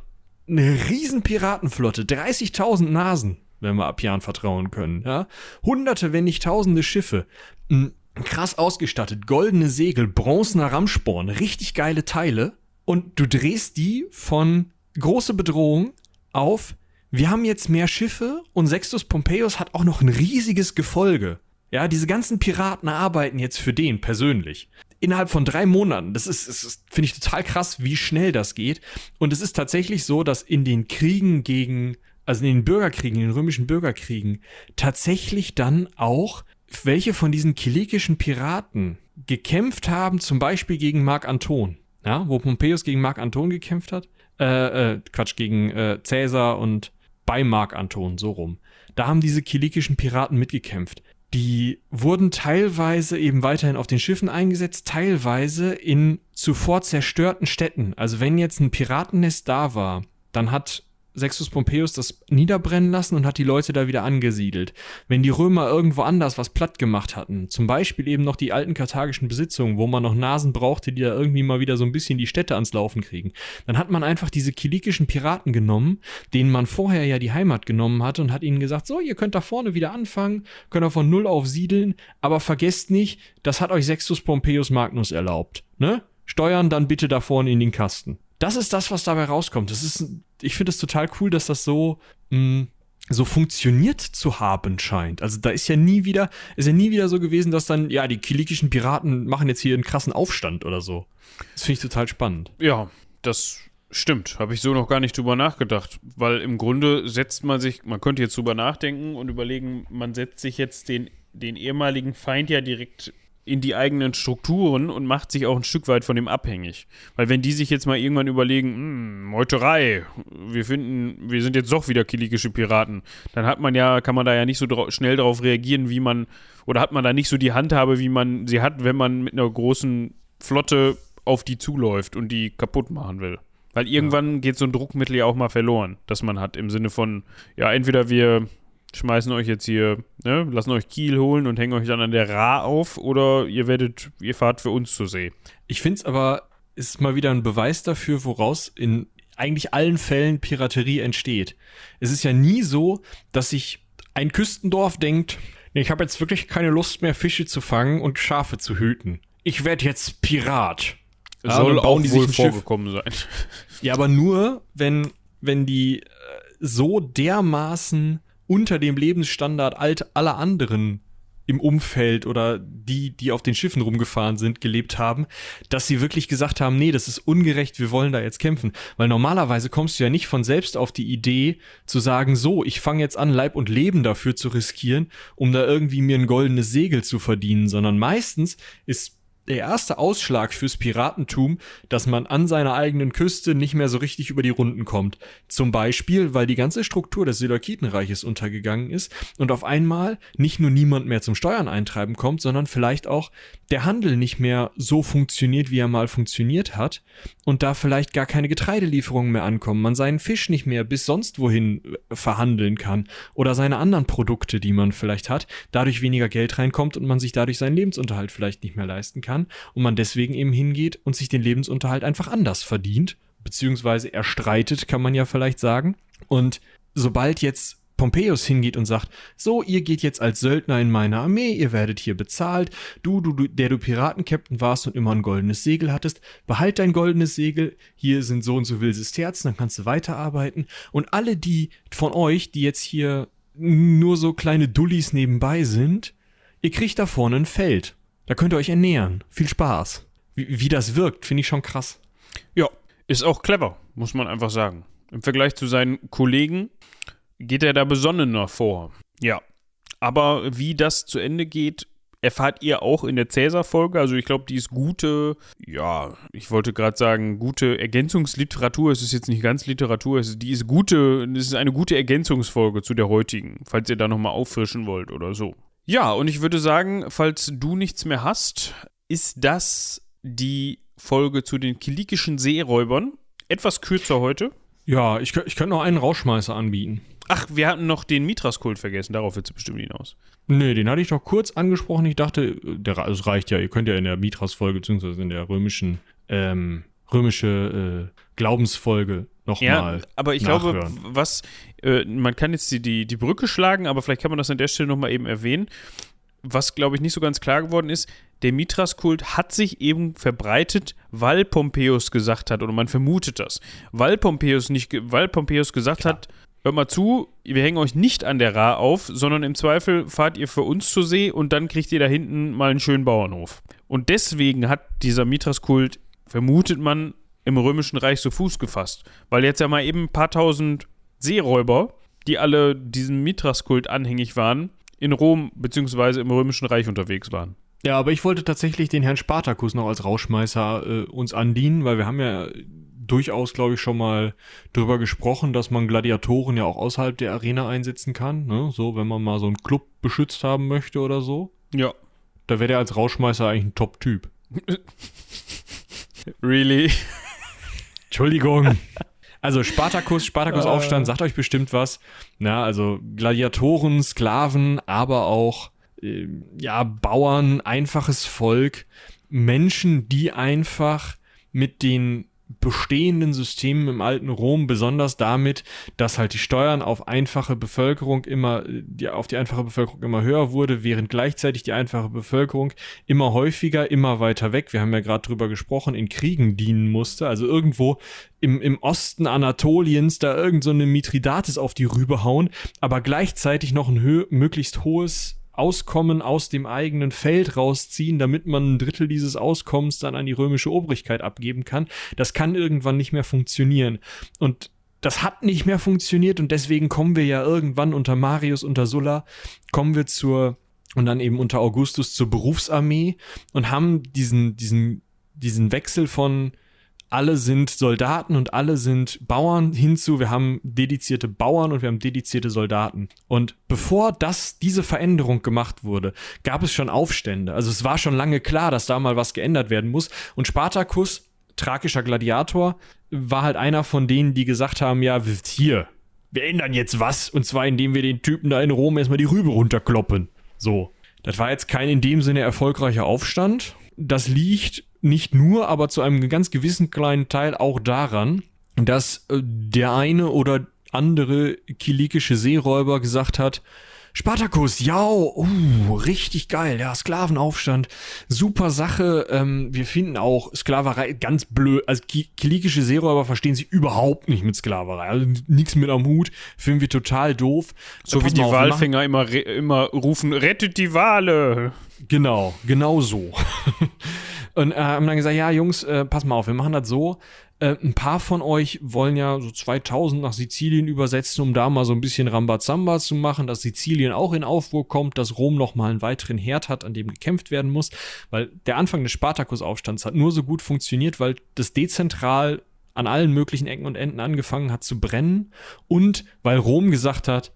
[SPEAKER 2] eine riesen Piratenflotte, 30.000 Nasen, wenn wir Appian vertrauen können, ja? Hunderte, wenn nicht tausende Schiffe, m, krass ausgestattet, goldene Segel, bronzener Rammsporn, richtig geile Teile und du drehst die von große Bedrohung auf wir haben jetzt mehr Schiffe und Sextus Pompeius hat auch noch ein riesiges Gefolge. Ja, diese ganzen Piraten arbeiten jetzt für den persönlich. Innerhalb von drei Monaten. Das ist, ist, finde ich total krass, wie schnell das geht. Und es ist tatsächlich so, dass in den Kriegen gegen, also in den Bürgerkriegen, in den römischen Bürgerkriegen, tatsächlich dann auch welche von diesen kilikischen Piraten gekämpft haben, zum Beispiel gegen Marc Anton, ja, wo Pompeius gegen Marc Anton gekämpft hat, äh, äh, Quatsch, gegen äh, Cäsar und bei Marc Anton, so rum. Da haben diese kilikischen Piraten mitgekämpft. Die wurden teilweise eben weiterhin auf den Schiffen eingesetzt, teilweise in zuvor zerstörten Städten. Also wenn jetzt ein Piratennest da war, dann hat Sextus Pompeius das niederbrennen lassen und hat die Leute da wieder angesiedelt. Wenn die Römer irgendwo anders was platt gemacht hatten, zum Beispiel eben noch die alten karthagischen Besitzungen, wo man noch Nasen brauchte, die da irgendwie mal wieder so ein bisschen die Städte ans Laufen kriegen, dann hat man einfach diese kilikischen Piraten genommen, denen man vorher ja die Heimat genommen hatte und hat ihnen gesagt, so, ihr könnt da vorne wieder anfangen, könnt ihr von Null auf siedeln, aber vergesst nicht, das hat euch Sextus Pompeius Magnus erlaubt, ne? Steuern dann bitte da vorne in den Kasten das ist das, was dabei rauskommt. Das ist, ich finde es total cool, dass das so, mh, mm, so funktioniert zu haben scheint. Also da ist ja nie wieder, ist ja nie wieder so gewesen, dass dann, ja, die kilikischen Piraten machen jetzt hier einen krassen Aufstand oder so. Das finde ich total spannend.
[SPEAKER 1] Ja, das stimmt. Habe ich so noch gar nicht drüber nachgedacht. Weil im Grunde setzt man sich, man könnte jetzt drüber nachdenken und überlegen, man setzt sich jetzt den, den ehemaligen Feind ja direkt in die eigenen Strukturen und macht sich auch ein Stück weit von dem abhängig. Weil wenn die sich jetzt mal irgendwann überlegen, hm, Meuterei, wir finden, wir sind jetzt doch wieder kilikische Piraten, dann hat man ja, kann man da ja nicht so dra schnell darauf reagieren, wie man, oder hat man da nicht so die Handhabe, wie man sie hat, wenn man mit einer großen Flotte auf die zuläuft und die kaputt machen will. Weil irgendwann ja. geht so ein Druckmittel ja auch mal verloren, das man hat, im Sinne von, ja, entweder wir schmeißen euch jetzt hier, ne, lassen euch Kiel holen und hängen euch dann an der Ra auf oder ihr werdet, ihr fahrt für uns zur See.
[SPEAKER 2] Ich finde es aber, ist mal wieder ein Beweis dafür, woraus in eigentlich allen Fällen Piraterie entsteht. Es ist ja nie so, dass sich ein Küstendorf denkt, nee, ich habe jetzt wirklich keine Lust mehr, Fische zu fangen und Schafe zu hüten. Ich werde jetzt Pirat.
[SPEAKER 1] Soll ja, auch wohl vorgekommen sein. <laughs>
[SPEAKER 2] Ja, aber nur, wenn, wenn die äh, so dermaßen unter dem Lebensstandard aller anderen im Umfeld oder die, die auf den Schiffen rumgefahren sind, gelebt haben, dass sie wirklich gesagt haben, nee, das ist ungerecht, wir wollen da jetzt kämpfen. Weil normalerweise kommst du ja nicht von selbst auf die Idee zu sagen, so, ich fange jetzt an, Leib und Leben dafür zu riskieren, um da irgendwie mir ein goldenes Segel zu verdienen, sondern meistens ist der erste Ausschlag fürs Piratentum, dass man an seiner eigenen Küste nicht mehr so richtig über die Runden kommt. Zum Beispiel, weil die ganze Struktur des Seleukitenreiches untergegangen ist und auf einmal nicht nur niemand mehr zum Steuern eintreiben kommt, sondern vielleicht auch der Handel nicht mehr so funktioniert, wie er mal funktioniert hat und da vielleicht gar keine Getreidelieferungen mehr ankommen, man seinen Fisch nicht mehr bis sonst wohin äh, verhandeln kann oder seine anderen Produkte, die man vielleicht hat, dadurch weniger Geld reinkommt und man sich dadurch seinen Lebensunterhalt vielleicht nicht mehr leisten kann und man deswegen eben hingeht und sich den Lebensunterhalt einfach anders verdient, beziehungsweise erstreitet, kann man ja vielleicht sagen. Und sobald jetzt Pompeius hingeht und sagt, so, ihr geht jetzt als Söldner in meine Armee, ihr werdet hier bezahlt, du, du, du der du Piratenkapitän warst und immer ein goldenes Segel hattest, behalt dein goldenes Segel, hier sind so und so viel Sesterzen, dann kannst du weiterarbeiten und alle die von euch, die jetzt hier nur so kleine Dullis nebenbei sind, ihr kriegt da vorne ein Feld. Da könnt ihr euch ernähren. Viel Spaß. Wie, wie das wirkt, finde ich schon krass.
[SPEAKER 1] Ja, ist auch clever, muss man einfach sagen. Im Vergleich zu seinen Kollegen geht er da besonnener vor. Ja. Aber wie das zu Ende geht, erfahrt ihr auch in der Cäsar-Folge. Also ich glaube, die ist gute, ja, ich wollte gerade sagen, gute Ergänzungsliteratur. Es ist jetzt nicht ganz Literatur, es ist, die ist gute, es ist eine gute Ergänzungsfolge zu der heutigen, falls ihr da nochmal auffrischen wollt oder so. Ja, und ich würde sagen, falls du nichts mehr hast, ist das die Folge zu den kilikischen Seeräubern. Etwas kürzer heute.
[SPEAKER 2] Ja, ich, ich könnte noch einen Rauschmeißer anbieten.
[SPEAKER 1] Ach, wir hatten noch den Mithras-Kult vergessen, darauf wird es bestimmt hinaus.
[SPEAKER 2] Nee, den hatte ich doch kurz angesprochen. Ich dachte, der, es reicht ja, ihr könnt ja in der Mithras-Folge, beziehungsweise in der römischen, ähm, römische äh, Glaubensfolge nochmal. Ja,
[SPEAKER 1] aber ich nachhören. glaube, was, äh, man kann jetzt die, die, die Brücke schlagen, aber vielleicht kann man das an der Stelle nochmal eben erwähnen. Was, glaube ich, nicht so ganz klar geworden ist, der Mithras-Kult hat sich eben verbreitet, weil Pompeius gesagt hat, oder man vermutet das, weil Pompeius nicht, weil Pompeius gesagt Klar. hat, hört mal zu, wir hängen euch nicht an der Ra auf, sondern im Zweifel fahrt ihr für uns zur See und dann kriegt ihr da hinten mal einen schönen Bauernhof. Und deswegen hat dieser Mithras-Kult, vermutet man, im Römischen Reich so Fuß gefasst. Weil jetzt ja mal eben ein paar tausend Seeräuber, die alle diesem Mithras-Kult anhängig waren, in Rom bzw. im Römischen Reich unterwegs waren.
[SPEAKER 2] Ja, aber ich wollte tatsächlich den Herrn Spartacus noch als Rauschmeißer äh, uns andienen, weil wir haben ja durchaus, glaube ich, schon mal drüber gesprochen, dass man Gladiatoren ja auch außerhalb der Arena einsetzen kann. Ne? So, wenn man mal so einen Club beschützt haben möchte oder so.
[SPEAKER 1] Ja.
[SPEAKER 2] Da wäre der als Rauschmeißer eigentlich ein Top-Typ. <laughs>
[SPEAKER 1] really?
[SPEAKER 2] Entschuldigung. <laughs> Also Spartacus, Spartacus <laughs> Aufstand, sagt euch bestimmt was. Na, also Gladiatoren, Sklaven, aber auch äh, ja Bauern, einfaches Volk, Menschen, die einfach mit den bestehenden Systemen im alten Rom, besonders damit, dass halt die Steuern auf einfache Bevölkerung immer, die, auf die einfache Bevölkerung immer höher wurde, während gleichzeitig die einfache Bevölkerung immer häufiger, immer weiter weg, wir haben ja gerade drüber gesprochen, in Kriegen dienen musste. Also irgendwo im, im Osten Anatoliens da irgend so eine Mithridates auf die Rübe hauen, aber gleichzeitig noch ein hö möglichst hohes Auskommen aus dem eigenen Feld rausziehen, damit man ein Drittel dieses Auskommens dann an die römische Obrigkeit abgeben kann. Das kann irgendwann nicht mehr funktionieren. Und das hat nicht mehr funktioniert und deswegen kommen wir ja irgendwann unter Marius, unter Sulla, kommen wir zur und dann eben unter Augustus zur Berufsarmee und haben diesen, diesen, diesen Wechsel von alle sind Soldaten und alle sind Bauern hinzu, wir haben dedizierte Bauern und wir haben dedizierte Soldaten. Und bevor das, diese Veränderung gemacht wurde, gab es schon Aufstände. Also es war schon lange klar, dass da mal was geändert werden muss. Und Spartacus, tragischer Gladiator, war halt einer von denen, die gesagt haben, ja, hier, wir ändern jetzt was. Und zwar, indem wir den Typen da in Rom erstmal die Rübe runterkloppen. So. Das war jetzt kein in dem Sinne erfolgreicher Aufstand. Das liegt nicht nur, aber zu einem ganz gewissen kleinen Teil auch daran, dass äh, der eine oder andere kilikische Seeräuber gesagt hat, Spartacus, ja, uh, richtig geil, ja, Sklavenaufstand, super Sache. Ähm, wir finden auch Sklaverei ganz blöd. Also kilikische Seeräuber verstehen sich überhaupt nicht mit Sklaverei. Also nichts mit am Hut, finden wir total doof.
[SPEAKER 1] So wie die auf, Walfänger immer, immer rufen, rettet die Wale.
[SPEAKER 2] Genau, genau so. <laughs> Und äh, haben dann gesagt, ja, Jungs, äh, pass mal auf, wir machen das so. Äh, ein paar von euch wollen ja so 2000 nach Sizilien übersetzen, um da mal so ein bisschen Rambazamba zu machen, dass Sizilien auch in Aufruhr kommt, dass Rom noch mal einen weiteren Herd hat, an dem gekämpft werden muss. Weil der Anfang des Spartakusaufstands hat nur so gut funktioniert, weil das dezentral an allen möglichen Ecken und Enden angefangen hat zu brennen und weil Rom gesagt hat,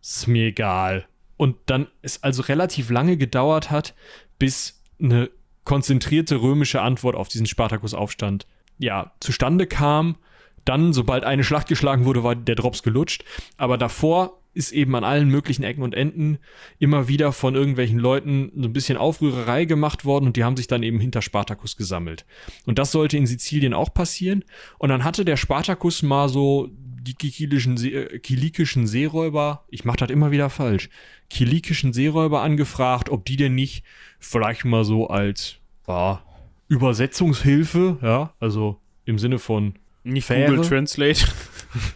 [SPEAKER 2] ist mir egal. Und dann es also relativ lange gedauert hat, bis eine konzentrierte römische Antwort auf diesen Spartakusaufstand ja zustande kam. Dann, sobald eine Schlacht geschlagen wurde, war der Drops gelutscht. Aber davor ist eben an allen möglichen Ecken und Enden immer wieder von irgendwelchen Leuten so ein bisschen Aufrührerei gemacht worden und die haben sich dann eben hinter Spartacus gesammelt. Und das sollte in Sizilien auch passieren. Und dann hatte der Spartacus mal so die kilikischen, See äh, kilikischen Seeräuber, ich mach das immer wieder falsch, kilikischen Seeräuber angefragt, ob die denn nicht vielleicht mal so als ja, Übersetzungshilfe, ja, also im Sinne von
[SPEAKER 1] nicht Fähre, Google Translate,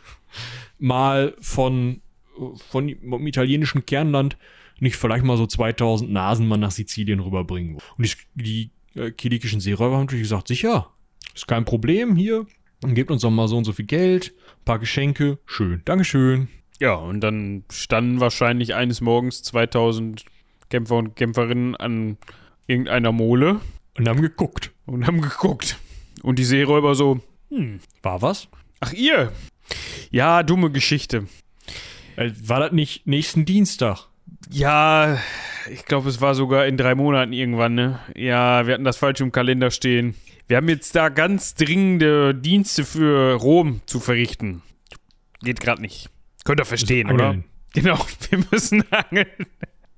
[SPEAKER 1] <laughs>
[SPEAKER 2] mal von von vom italienischen Kernland nicht vielleicht mal so 2000 Nasen mal nach Sizilien rüberbringen. Und die, die äh, kilikischen Seeräuber haben natürlich gesagt, sicher, ist kein Problem hier, gebt uns doch mal so und so viel Geld, ein paar Geschenke, schön, Dankeschön.
[SPEAKER 1] Ja, und dann standen wahrscheinlich eines Morgens 2000 Kämpfer und Kämpferinnen an irgendeiner Mole.
[SPEAKER 2] Und haben geguckt.
[SPEAKER 1] Und haben geguckt. Und die Seeräuber so,
[SPEAKER 2] hm, war was?
[SPEAKER 1] Ach, ihr? Ja, dumme Geschichte.
[SPEAKER 2] Äh, war das nicht nächsten Dienstag?
[SPEAKER 1] Ja, ich glaube, es war sogar in drei Monaten irgendwann, ne? Ja, wir hatten das falsch im Kalender stehen. Wir haben jetzt da ganz dringende Dienste für Rom zu verrichten. Geht gerade nicht. Könnt ihr verstehen, oder? Genau, <laughs> wir müssen angeln.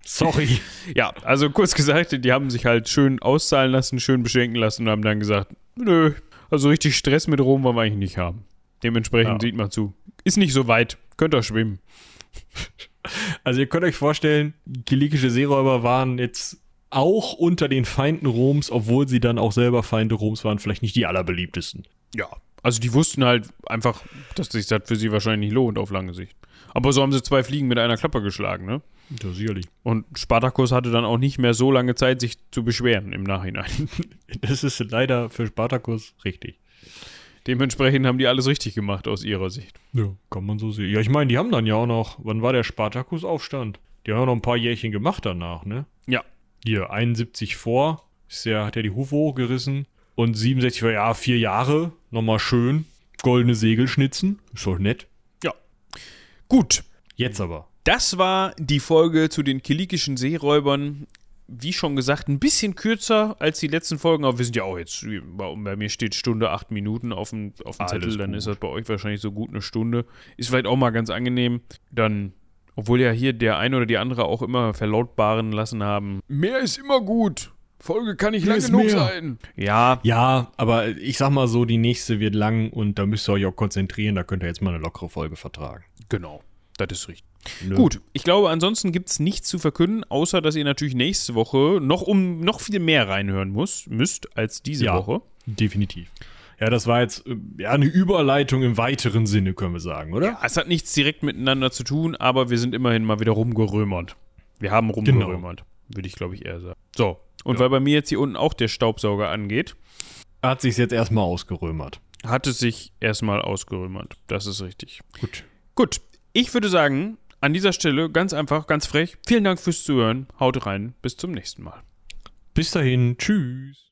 [SPEAKER 2] Sorry.
[SPEAKER 1] Ja, also kurz gesagt, die haben sich halt schön auszahlen lassen, schön beschenken lassen und haben dann gesagt, nö, also richtig Stress mit Rom wollen wir eigentlich nicht haben. Dementsprechend ja. sieht man zu. Ist nicht so weit, könnt ihr schwimmen.
[SPEAKER 2] Also ihr könnt euch vorstellen, kilikische Seeräuber waren jetzt auch unter den Feinden Roms, obwohl sie dann auch selber Feinde Roms waren, vielleicht nicht die allerbeliebtesten.
[SPEAKER 1] Ja, also die wussten halt einfach, dass sich das für sie wahrscheinlich nicht lohnt auf lange Sicht. Aber so haben sie zwei Fliegen mit einer Klappe geschlagen, ne?
[SPEAKER 2] Ja, sicherlich.
[SPEAKER 1] Und Spartacus hatte dann auch nicht mehr so lange Zeit, sich zu beschweren im Nachhinein. <laughs>
[SPEAKER 2] Das ist leider für Spartacus richtig.
[SPEAKER 1] Dementsprechend haben die alles richtig gemacht aus ihrer Sicht.
[SPEAKER 2] Ja, kann man so sehen. Ja, ich meine, die haben dann ja auch noch, wann war der Spartacus-Aufstand? Die haben ja noch ein paar Jährchen gemacht danach, ne?
[SPEAKER 1] Ja.
[SPEAKER 2] Hier, 71 vor, ist der, hat er die Hufe hochgerissen. Und 67 war, ja, vier Jahre, nochmal schön. Goldene Segel schnitzen, ist doch nett.
[SPEAKER 1] Ja. Gut.
[SPEAKER 2] Jetzt aber.
[SPEAKER 1] Das war die Folge zu den kilikischen Seeräubern. Wie schon gesagt, ein bisschen kürzer als die letzten Folgen, aber wir sind ja auch jetzt, bei mir steht Stunde acht Minuten auf dem, auf dem
[SPEAKER 2] Alles
[SPEAKER 1] Zettel, dann
[SPEAKER 2] gut.
[SPEAKER 1] ist das bei euch wahrscheinlich so gut eine Stunde. Ist vielleicht auch mal ganz angenehm. Dann, obwohl ja hier der eine oder die andere auch immer verlautbaren lassen haben. Mehr ist immer gut. Folge kann nicht lang genug
[SPEAKER 2] mehr.
[SPEAKER 1] sein. Ja,
[SPEAKER 2] Ja, aber ich sag mal so, die nächste wird lang und da müsst ihr euch auch konzentrieren. Da könnt ihr jetzt mal eine lockere Folge vertragen.
[SPEAKER 1] genau. Das ist richtig.
[SPEAKER 2] Ne?
[SPEAKER 1] Gut, ich glaube, ansonsten gibt es nichts zu verkünden, außer dass ihr natürlich nächste Woche noch um noch viel mehr reinhören muss, müsst als diese
[SPEAKER 2] Ja.
[SPEAKER 1] Woche.
[SPEAKER 2] Definitiv. Ja, das war jetzt äh, ja, eine Überleitung im weiteren Sinne, können wir sagen, oder?
[SPEAKER 1] Ja, es hat nichts direkt miteinander zu tun, aber wir sind immerhin mal wieder rumgerömert. Wir haben rumgerömert, würde ich glaube ich eher sagen. So, und
[SPEAKER 2] Ja.
[SPEAKER 1] weil bei mir jetzt hier unten auch der Staubsauger angeht,
[SPEAKER 2] Hat sich's jetzt erstmal ausgerömert.
[SPEAKER 1] hat es sich erstmal ausgerömert. Das ist richtig.
[SPEAKER 2] Gut.
[SPEAKER 1] Gut, ich würde sagen, an dieser Stelle ganz einfach, ganz frech, vielen Dank fürs Zuhören. Haut rein, bis zum nächsten Mal.
[SPEAKER 2] Bis dahin, tschüss.